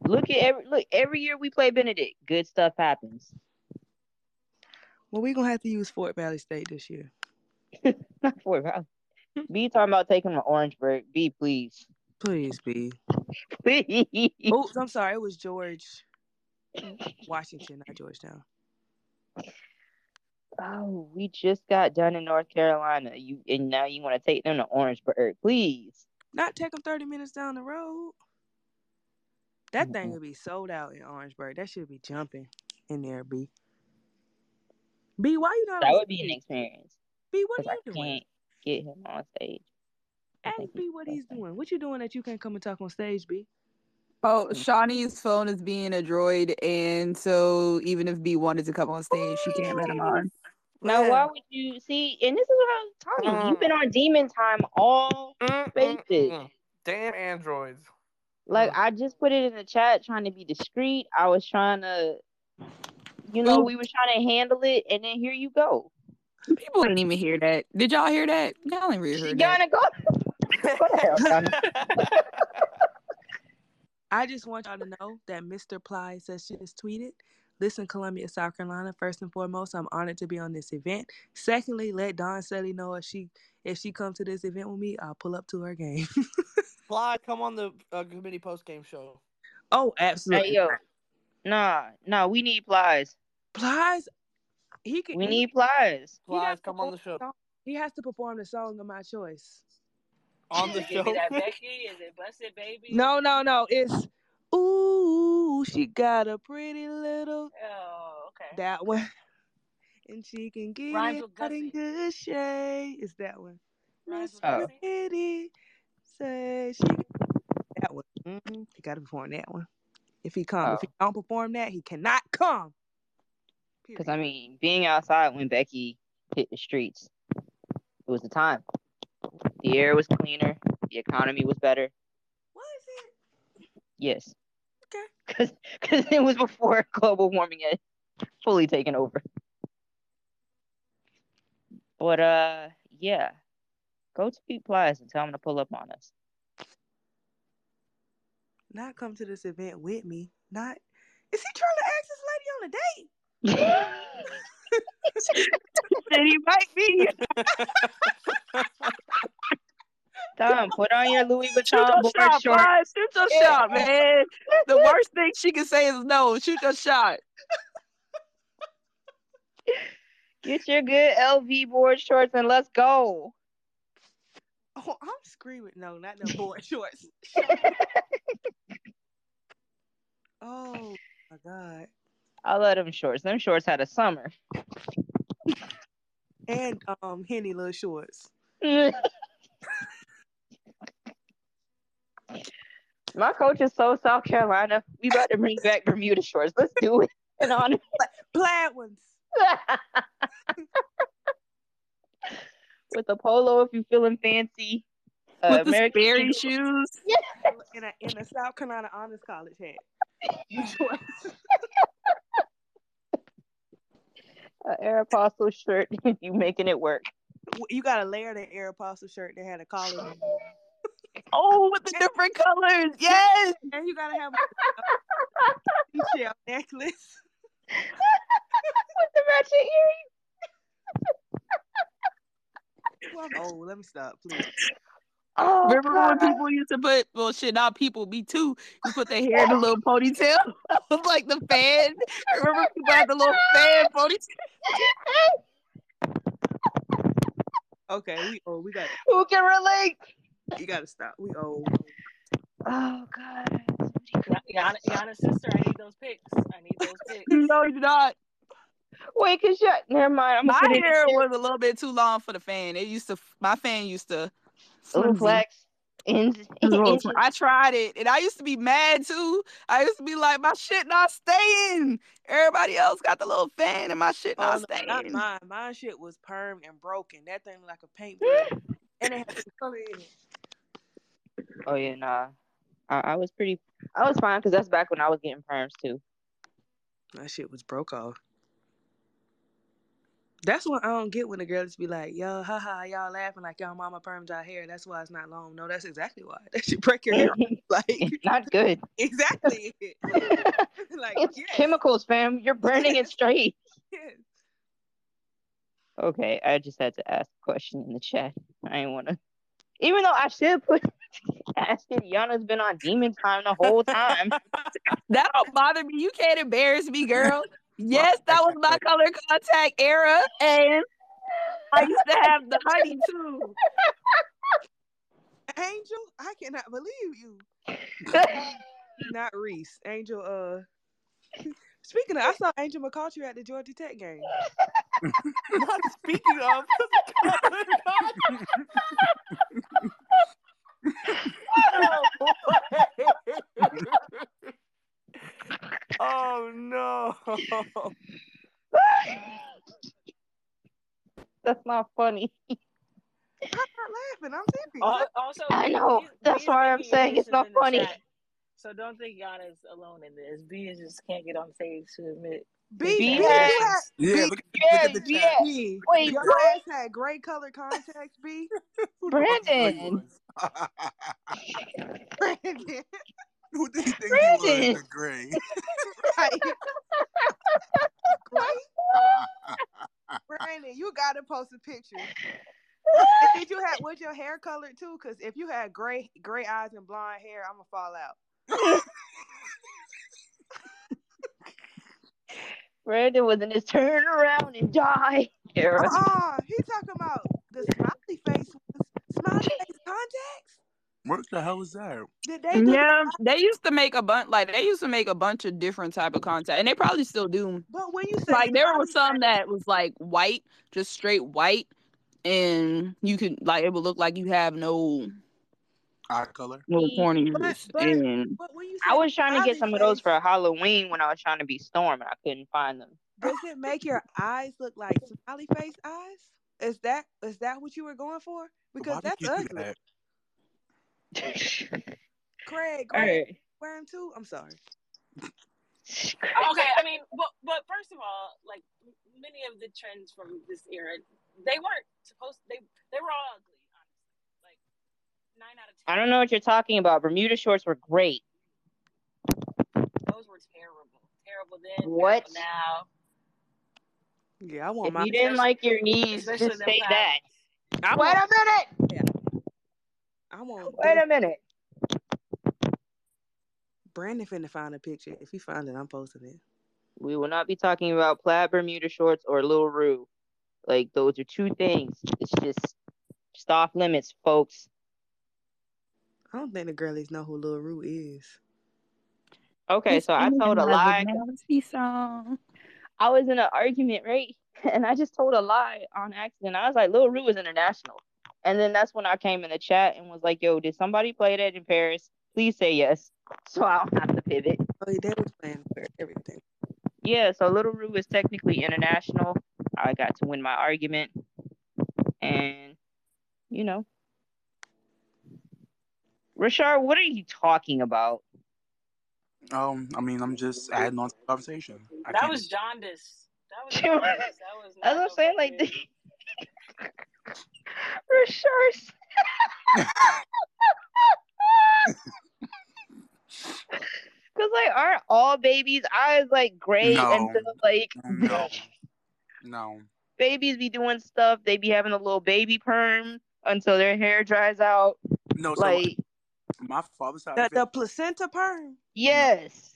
H: Look at every look every year we play Benedict, good stuff happens.
F: Well, we're gonna have to use Fort Valley State this year.
H: Not Fort Valley. B talking about taking them to Orangeburg. B, please.
F: Please, B.
H: please.
F: Oops, I'm sorry. It was George Washington, not Georgetown
H: oh, we just got done in North Carolina. You and now you want to take them to Orangeburg, please.
F: Not take them thirty minutes down the road. That mm-hmm. thing would be sold out in Orangeburg. That should be jumping in there, B. B, why you not?
H: That would be an experience.
F: B, what are
H: you
F: I doing?
H: Can't get him on stage.
F: Ask B what he's doing. What you doing that you can't come and talk on stage, B?
M: Oh, Shawnee's phone is being a droid, and so even if B wanted to come on stage, she can't let him on.
H: Now, why would you see? And this is what I'm telling you. You've been mm. on demon time all spaces.
D: Damn androids.
H: Like mm. I just put it in the chat, trying to be discreet. I was trying to, you know, we were trying to handle it, and then here you go.
M: People didn't even hear that. Did y'all hear that? Y'all ain't really heard
H: that. Go. go
F: I just want y'all to know that Mr. Ply says has just tweeted Listen, Columbia, South Carolina. First and foremost, I'm honored to be on this event. Secondly, let Dawn Staley know if she if she comes to this event with me, I'll pull up to her game.
D: Fly, come on the uh, committee post game show.
F: Oh, absolutely.
H: Hey, yo, nah, nah, we need Plies.
F: Plies, he can.
H: We he, need Plies.
D: Plies, come on the show.
F: He has to perform the song of my choice.
D: On the show.
K: that Becky? Is it Blessed Baby?
F: No, no, no. It's Ooh, she got a pretty little.
K: Oh, okay.
F: That one. And she can get Rhymes it out in good shape. It's that one. Miss oh. Pretty. Say she. That one. Mm-hmm. He got to perform that one. If he comes, oh. if he don't perform that, he cannot come.
H: Because I mean, being outside when Becky hit the streets, it was the time. The air was cleaner. The economy was better.
F: Was it?
H: Yes. Okay. Because because it was before global warming had fully taken over. But uh, yeah, go to Pete Plies and tell him to pull up on us.
F: Not come to this event with me. Not is he trying to ask this lady on a
H: date? Then he might be. Tom, put on your Louis Vuitton board
M: shot,
H: shorts.
M: Shoot your yeah. shot, man. The worst thing she can say is no. Shoot your shot.
H: Get your good LV board shorts and let's go.
F: Oh, I'm screaming. No, not no board shorts. oh my god.
H: I love them shorts. Them shorts had a summer.
F: And um henny little shorts.
H: My coach is so South Carolina. We about to bring back Bermuda shorts. Let's do it. And on
F: plaid ones.
H: With a polo if you're feeling fancy. Uh,
I: With the
H: American
I: Sperry
H: Eagle-
I: shoes.
F: in a in a South Carolina Honors College hat.
H: A Aeropostale shirt you making it work.
F: you gotta layer the Aeropostale shirt that had a collar.
I: Oh, with the different colors. Yes.
F: And you gotta have a seashell necklace.
H: With the matching earrings.
F: Well, I'm. Let me stop, please.
H: Oh,
I: Remember when people used to put well shit, not people, me too. You put their hair in a little ponytail. Like the fan. Remember people had the little fan ponytail.
F: Okay, we old. We got
H: Who can relate?
F: you gotta stop. We old.
H: Oh God.
A: Yana, Yana's sister, I need those pics. I need those pics.
I: No, you not.
H: Wait, cause you never mind. I'm
I: My
H: gonna put it
I: hair was a little bit too long for the fan. It used to my fan used to
H: a little flex. In,
I: It was a little flim- I tried it and I used to be mad too. I used to be like, my shit not staying. Everybody else got the little fan and my shit
F: Oh,
I: not
F: no,
I: staying.
F: not mine. Mine shit was permed and broken. That thing like a paintbrush. and it had some color in it.
H: Oh yeah, nah. I, I was pretty. I was fine because that's back when I was getting perms too.
F: That shit was broke off. That's what I don't get when the girls be like, yo, haha, y'all laughing like y'all mama permed our hair. That's why it's not long. No, that's exactly why. That should break your hair. off. like
H: It's not good.
F: exactly. like
H: It's
F: yes,
H: chemicals, fam. You're burning it straight.
F: yes.
H: Okay, I just had to ask a question in the chat. I didn't want to. Even though I should put ask it, Yana's been on demon time the whole time.
I: That don't bother me. You can't embarrass me, girl. Yes, that was my color contact era, and I used to have the honey too.
F: Angel, I cannot believe you. Not Reese. Angel, uh speaking of I saw Angel McCoughtry at the Georgia Tech game.
D: Not speaking of. oh Oh, no.
H: That's not funny.
F: I'm not laughing. I'm serious.
A: Al- Also,
H: I
A: B-
H: know.
A: B-
H: That's
A: B
H: why I'm saying it's not funny.
A: chat. So don't think Yana's alone in this. B is just can't get on stage to admit.
F: B,
H: B
F: B,
H: had-
F: you had
L: Yeah,
F: B,
L: look, at- look
H: Yeah,
L: at the chat.
F: B.
H: Wait,
F: Your
H: what?
F: ass had gray color contacts, B.
L: Who the fuck you think he
H: Brandon.
F: Brandon.
L: Who did he think he
H: Brandon.
L: was? The gray.
F: Right. Gray. Brandon, you gotta post a picture. Did you have was your hair colored too? Cause if you had gray gray eyes and blonde hair, I'm gonna fall out.
H: Brandon was in his turn around and die era.
F: Ah, he talking about the smiley face was smiley face contacts.
L: What the hell is that?
F: Did they do
I: Yeah, they used to make a bunch like they used to make a bunch of different type of contact, and they probably still do.
F: But when you say
I: Like there was
F: smiley
I: some that was like white, just straight white, and you could like it would look like you have no
L: Eye color.
I: no mm,
F: but,
I: corneas,
F: but,
I: and
F: but when you
H: I was trying to get
F: smiley
H: some of those for Halloween when I was trying to be Storm and I couldn't find them.
F: does it make your eyes look like smiley face eyes? Is that is that what you were going for? Because
L: Why
F: that's
L: did you do
F: ugly.
L: that?
F: Craig,
H: All
F: Craig,
H: right.
F: wear them too. I'm sorry.
A: Okay, I mean, but but first of all, like many of the trends from this era, they weren't supposed. They they were all ugly, honestly. Like nine out of
H: I don't know what you're talking about. Bermuda shorts were great.
A: Those were terrible. Terrible then.
H: What?
A: Terrible now.
F: Yeah, I want
H: If
F: my.
H: you didn't like your knees, just say that.
F: I
H: Wait
F: want.
H: a minute.
F: I want.
H: Wait a minute.
F: Brandon finna find a picture. If he find it, I'm posting it.
H: We will not be talking about plaid Bermuda shorts or Lil Rue. Like those are two things. It's just Just off limits, folks.
F: I don't think the girlies know who Lil Rue is.
H: Okay, so I told a lie.
I: song.
H: I was in an argument, right? And I just told a lie on accident. I was like, Lil Rue is international. And then that's when I came in the chat and was like, yo, did somebody play that in Paris? Please say yes. So I don't have to pivot.
F: Oh, they was playing for everything.
H: Yeah, so Little Rue is technically international. I got to win my argument. And, you know. Rashard, what are you talking about?
L: Um, I mean, I'm just adding on to the conversation. I
A: That
L: can't-
A: was jaundice. That was
H: That's
A: jaundice. That was
H: what I'm saying. Like, Rashard. Because, like, aren't all babies' eyes, like, great
L: No.
H: until, like,
L: no, no.
H: babies be doing stuff? They be having a little baby perm until their hair dries out.
L: No, so
H: Like,
L: my father's side.
F: The,
L: of the
F: the
L: family,
F: placenta perm.
H: yes.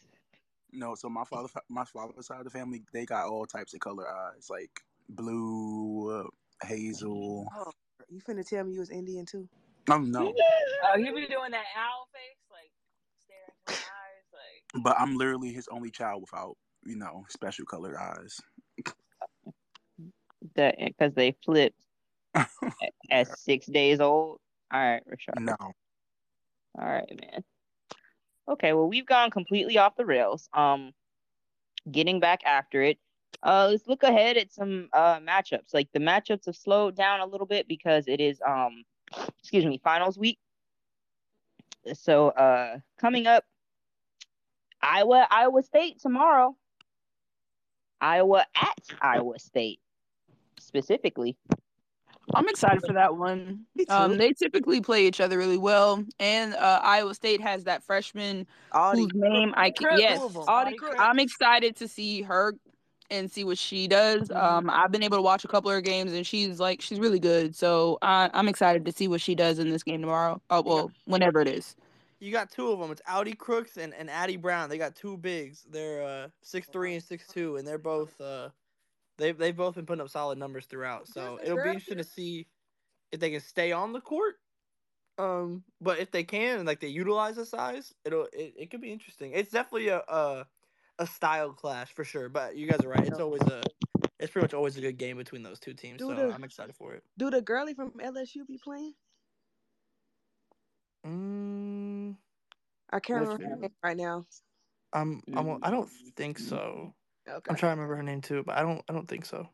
L: no, so my father, my father's side of the family, they got all types of color eyes, like blue, uh, hazel.
F: Oh, you finna tell me you was Indian too?
L: Oh no,
A: Oh, he be doing that owl face, like staring into my eyes, like.
L: but I'm literally his only child without, you know, special colored eyes.
H: That because they flipped at, at six days old. All right, Rashard.
L: No,
H: All right, man. Okay, well, we've gone completely off the rails. Um, getting back after it. Uh, let's look ahead at some uh matchups. Like the matchups have slowed down a little bit because it is um, excuse me, finals week. So uh, coming up, Iowa, Iowa State tomorrow. Iowa at Iowa State, specifically.
I: I'm excited for that one. Um, they typically play each other really well, and uh, Iowa State has that freshman
F: Audi
I: whose name I can.
A: Crooks.
I: Yes,
A: Two of 'em. Audi
F: Audi
I: I'm excited to see her and see what she does. Um, I've been able to watch a couple of her games, and she's like she's really good. So I, I'm excited to see what she does in this game tomorrow. Oh well, whenever it is.
D: You got two of them. It's Audi Crooks and, and Addie Brown. They got two bigs. They're uh six three and six two, and they're both uh they've they've both been putting up solid numbers throughout. So it'll be interesting to see if they can stay on the court. Um, but if they can like they utilize the size, it'll it, it could be interesting. It's definitely a, a a style clash for sure. But you guys are right. It's always a it's pretty much always a good game between those two teams.
F: Do
D: So
F: the-
D: I'm excited for it.
F: Do the girlie from LSU be playing?
D: Mm,
F: I can't
D: Which
F: remember her name right now.
D: I'm, I'm I don't think so.
F: Okay.
D: I'm trying to remember her name too, but I don't I don't think so.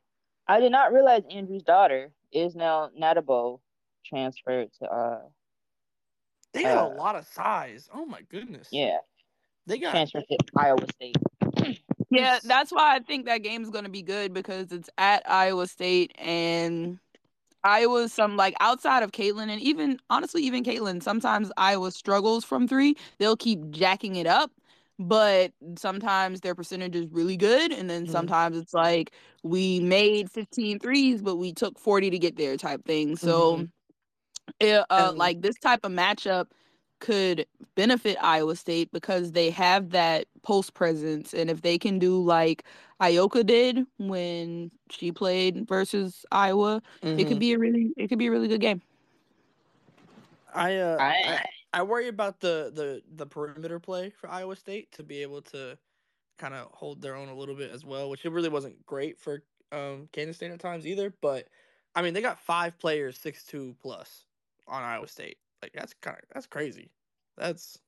H: I did not realize Andrew's daughter is now Natabo transferred to uh
D: They got
H: Uh,
D: a lot of size. Oh my goodness.
H: yeah
D: They got
H: transferred to Iowa State.
I: Yeah, that's why I think that game's gonna be good because it's at Iowa State and Iowa's some like outside of Caitlin and even honestly even Caitlin, sometimes Iowa struggles from three. They'll keep jacking it up, but sometimes their percentage is really good, and then
D: Mhm.
I: sometimes it's like we made 15 threes, but we took 40 to get there type thing. So it, uh,
D: And-
I: like this type of matchup could benefit Iowa State because they have that post presence, and if they can do like Ayoka did when she played versus Iowa, it could
D: Mhm.
I: be a really it could be a really good game.
D: I uh
H: I-
D: I, I worry about the, the the perimeter play for Iowa State to be able to kind of hold their own a little bit as well, which it really wasn't great for um Kansas State at times either. But I mean, they got five players six two plus on Iowa State. Like that's kind of that's crazy. That's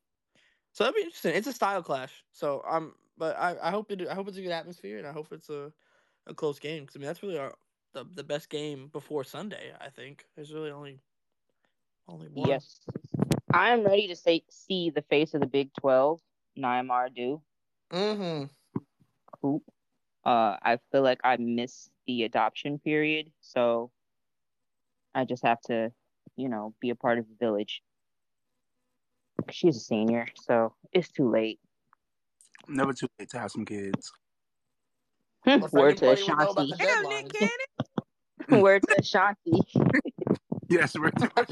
D: so that'd be interesting. It's a style clash. So um, but I, I hope it I hope it's a good atmosphere and I hope it's a a close game because I mean that's really our the, the best game before Sunday. I think there's really only only one.
H: Yes, I am ready to say see the face of the Big Twelve, Neymar do.
D: Mm-hmm.
H: Hoop. Uh, I feel like I missed the adoption period, so I just have to, you know, be a part of the village. She's a senior, so it's too late.
L: never too late to have some kids.
D: Well,
H: Word to
D: second buddy will know about
H: Ashanti.
D: the
F: Damn, Nick
D: deadlines.
F: Cannon.
H: Word to Ashanti.
L: Yes, we're too much.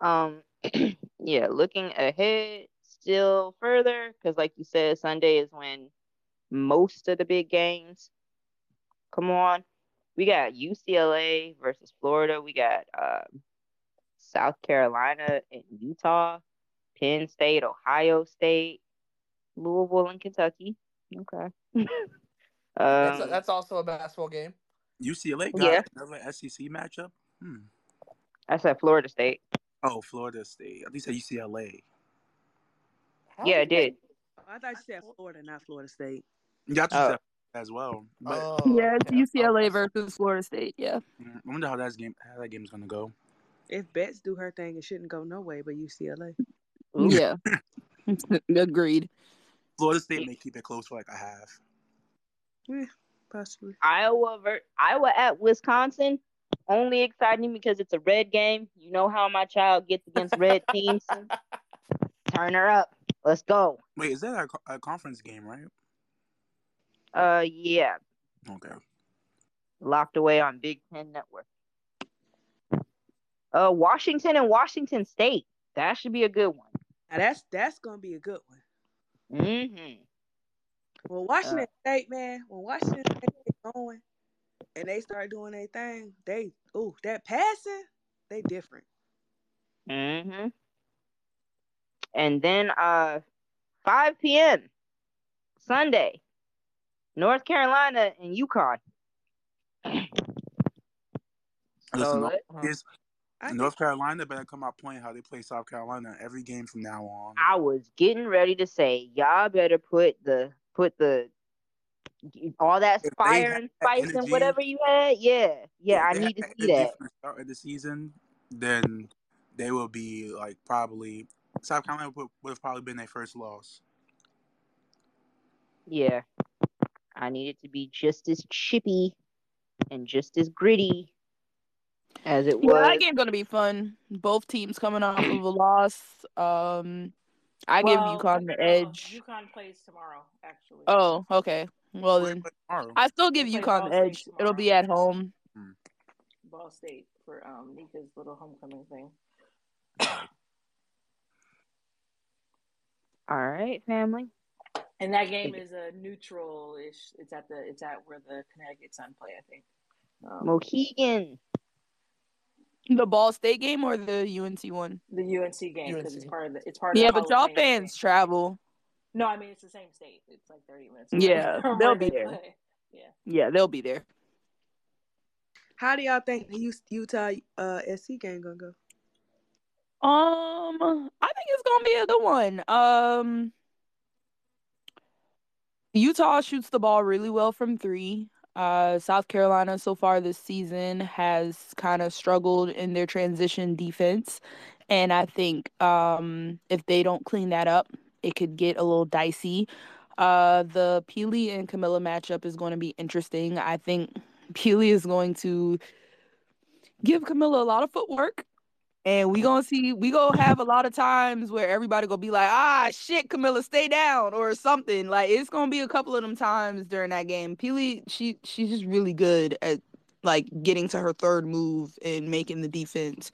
H: Um, yeah, looking ahead still further, because like you said, Sunday is when most of the big games Come on. We got UCLA versus Florida. We got uh, South Carolina and Utah, Penn State, Ohio State, Louisville, and Kentucky. Okay. um,
D: that's, that's also a basketball game.
L: UCLA got
H: Yeah.
L: another SEC matchup. Hmm.
H: I said Florida State.
L: Oh, Florida State. At least you said UCLA.
H: Yeah, it did.
F: I thought you said Florida, not Florida State.
L: Yeah, I thought
H: Oh.
L: said as well. But
D: Oh,
I: yeah, it's UCLA versus Florida State. Yeah.
L: mm, I wonder how that game how that game's gonna go.
F: If Betts do her thing, it shouldn't go no way but UCLA.
I: Yeah. Agreed.
L: Florida State may keep it close for like a half.
F: Eh, possibly.
H: Iowa ver- Iowa at Wisconsin. Only exciting because it's a red game. You know how my child gets against red teams. Turn her up. Let's go.
L: Wait, is that a, a conference game, right?
H: Uh, yeah,
L: Okay.
H: locked away on Big Ten Network. Uh, Washington and Washington State. That should be a good one.
F: Now that's that's gonna be a good one.
H: Mm-hmm.
F: Well, Washington State, man, when Washington State get going and they start doing their thing, they ooh that passing, they different.
H: Mm-hmm. And then uh 5 p.m. Sunday, North Carolina and UConn.
L: Listen,
H: So
L: North,
H: uh-huh.
L: let- North Carolina better come out playing how they play South Carolina every game from now on.
H: I was getting ready to say, y'all better put the put the all that
L: If
H: fire and
L: that
H: spice and whatever you had. Yeah, yeah, I need to see that.
L: From the start of the season, then they will be like probably South Carolina would, would have probably been their first loss.
H: Yeah, I need it to be just as chippy and just as gritty as it
I: Yeah,
H: was.
I: that game's gonna be fun. Both teams coming off of a loss. Um, I give
A: Well,
I: UConn the edge.
A: UConn plays tomorrow, actually.
I: Oh, okay. Well then, I still give
A: They play
I: UConn
A: Ball
I: the
A: State
I: edge. It'll be at home.
A: Ball State for um Nika's little homecoming thing.
H: All right, family.
A: And that game is a neutral ish. It's at the it's at where the Connecticut Sun play, I think. Um,
H: Mohegan.
I: The Ball State game or the UNC one?
A: the UNC game because it's part of the it's part of
I: Yeah, but y'all
A: of Fame
I: fans travel.
A: No, I mean it's the same state. It's like thirty minutes. away
I: Yeah, they'll be there.
A: play. Yeah.
I: Yeah, they'll be there.
F: How do y'all think the Utah uh SC game gonna go?
I: Um, I think it's gonna be a good one. Um, Utah shoots the ball really well from three. Uh, South Carolina so far this season has kind of struggled in their transition defense, and I think um, if they don't clean that up, it could get a little dicey. Uh, the Pili and Kamilla matchup is going to be interesting. I think Pili is going to give Kamilla a lot of footwork. And we gonna see we gonna have a lot of times where everybody gonna be like, ah shit, Kamilla, stay down or something. Like it's gonna be a couple of them times during that game. Pili, she she's just really good at like getting to her third move and making the defense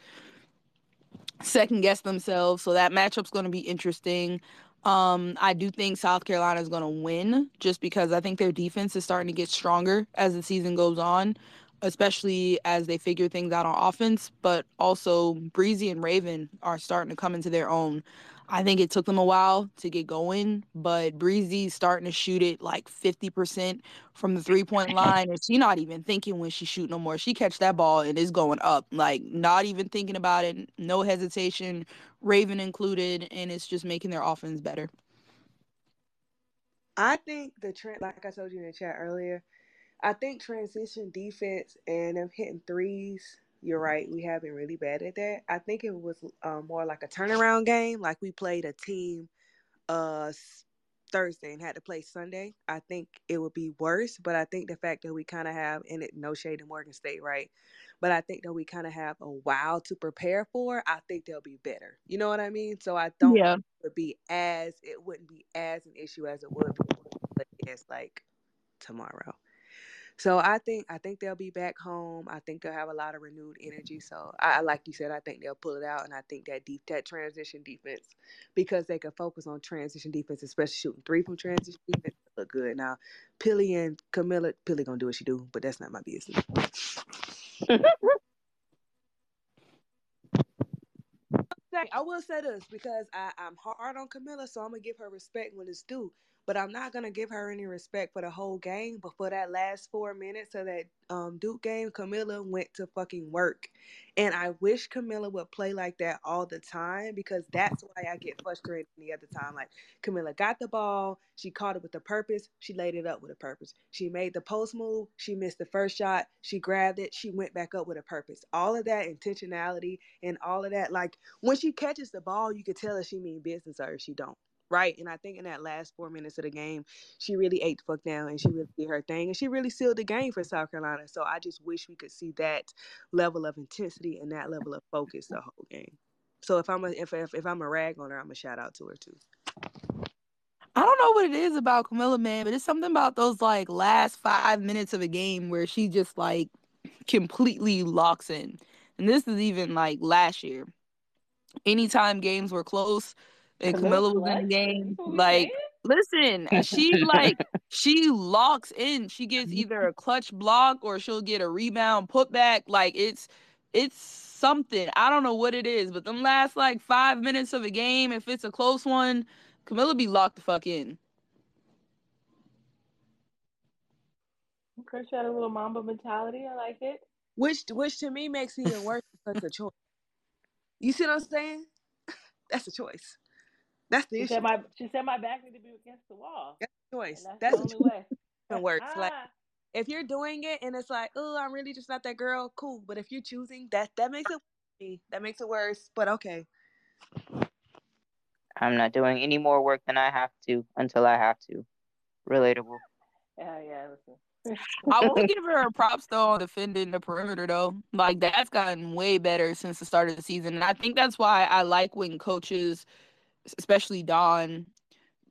I: second guess themselves. So that matchup's gonna be interesting. Um, I do think South Carolina is gonna win just because I think their defense is starting to get stronger as the season goes on especially as they figure things out on offense, but also Breezy and Raven are starting to come into their own. I think it took them a while to get going, but Breezy's starting to shoot it like 50% from the three point line. And she's not even thinking when she shoot no more. She catch that ball and it's going up. Like not even thinking about it, no hesitation, Raven included, and it's just making their offense better.
F: I think the trend, like I told you in the chat earlier, I think transition defense and them hitting threes. You're right. We have been really bad at that. I think it was um, more like a turnaround game. Like we played a team uh Thursday and had to play Sunday. I think it would be worse. But I think the fact that we kind of have, and it no shade to Morgan State, right? But I think that we kind of have a while to prepare for. I think they'll be better. You know what I mean? So I don't
I: Yeah.
F: think it would be as it wouldn't be as an issue as it would be but it's like tomorrow. So I think I think they'll be back home. I think they'll have a lot of renewed energy. So I like you said, I think they'll pull it out, and I think that deep that transition defense because they can focus on transition defense, especially shooting three from transition defense. look good. Now, Pili and Kamilla, Pili gonna do what she do, but that's not my business. I will say this because I, I'm hard on Kamilla, so I'm gonna give her respect when it's due. But I'm not gonna give her any respect for the whole game. But for that last four minutes of that um, Duke game, Kamilla went to fucking work, and I wish Kamilla would play like that all the time because that's why I get frustrated any other time. Like Kamilla got the ball, she caught it with a purpose, she laid it up with a purpose. She made the post move, she missed the first shot, she grabbed it, she went back up with a purpose. All of that intentionality and all of that, like when she catches the ball, you could tell if she mean business or if she don't right? And I think in that last four minutes of the game, she really ate the fuck down and she really did her thing and she really sealed the game for South Carolina. So I just wish we could see that level of intensity and that level of focus the whole game. So if I'm a if if, if I'm a rag on her, I'm a shout out to her too.
I: I don't know what it is about Kamilla, man, but it's something about those like last five minutes of a game where she just like completely locks in. And this is even like last year. Anytime games were close, and Kamilla was in the game. Like, listen, she like she locks in. She gets mm-hmm. either a clutch block or she'll get a rebound put back. Like it's it's something. I don't know what it is, but them last like five minutes of a game, if it's a close one, Kamilla be locked the fuck in.
A: Okay, she had a little Mamba mentality. I like it.
F: Which which to me makes it even worse because a choice. You see what I'm saying? That's a choice. That's the
A: she
F: issue.
A: Said my, she said my back need to be against the wall.
F: That's the choice.
A: that's,
F: that's
A: the only way.
F: It works. like ah. if you're doing it and it's like, oh, I'm really just not that girl, cool. But if you're choosing that, that makes it that makes it worse. But okay.
H: I'm not doing any more work than I have to until I have to. Relatable.
A: Yeah, yeah.
I: I will give her props though on defending the perimeter though. Like that's gotten way better since the start of the season, and I think that's why I like when coaches especially Dawn,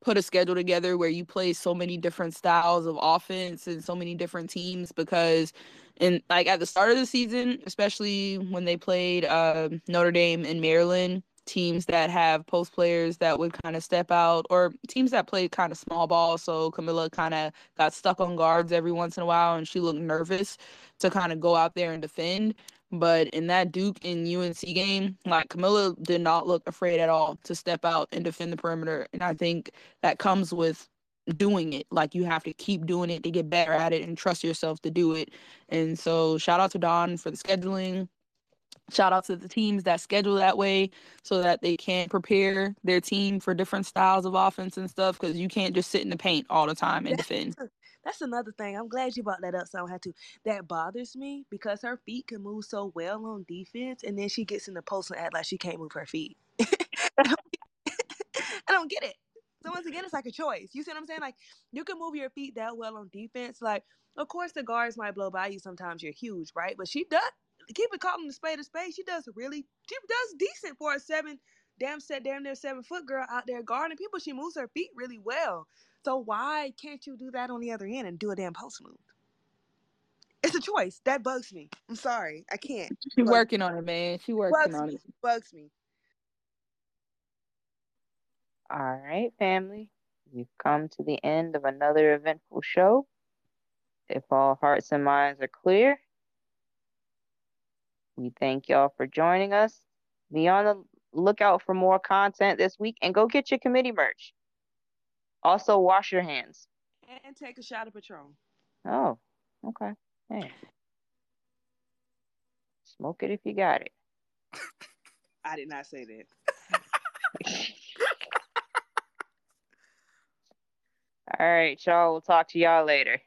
I: put a schedule together where you play so many different styles of offense and so many different teams because and like at the start of the season, especially when they played uh, Notre Dame and Maryland, teams that have post players that would kind of step out or teams that played kind of small ball. So Kamilla kind of got stuck on guards every once in a while and she looked nervous to kind of go out there and defend. But in that Duke and UNC game, like Kamilla did not look afraid at all to step out and defend the perimeter. And I think that comes with doing it. Like you have to keep doing it to get better at it and trust yourself to do it. And so shout out to Dawn for the scheduling. Shout out to the teams that schedule that way so that they can prepare their team for different styles of offense and stuff because you can't just sit in the paint all the time and defend.
F: That's another thing. I'm glad you brought that up, so I don't have to. That bothers me because her feet can move so well on defense, and then she gets in the post and act like she can't move her feet. I don't get it. So once again, it's like a choice. You see what I'm saying? Like you can move your feet that well on defense. Like, of course, the guards might blow by you. Sometimes you're huge, right? But she does keep it calling the spade a spade. She does really. She does decent for a seven, damn set, damn near seven foot girl out there guarding people. She moves her feet really well. So why can't you do that on the other end and do a damn post move? It's a choice. That bugs me. I'm sorry. I can't.
I: She's working on it, man. She working
F: bugs
I: on
F: me.
I: it.
F: Bugs me.
H: All right, family. We've come to the end of another eventful show. If all hearts and minds are clear, we thank y'all for joining us. Be on the lookout for more content this week and go get your committee merch. Also, wash your hands.
F: And take a shot of Patron.
H: Oh, okay. Hey. Smoke it if you got it.
F: I did not say that.
H: All right, y'all. We'll talk to y'all later.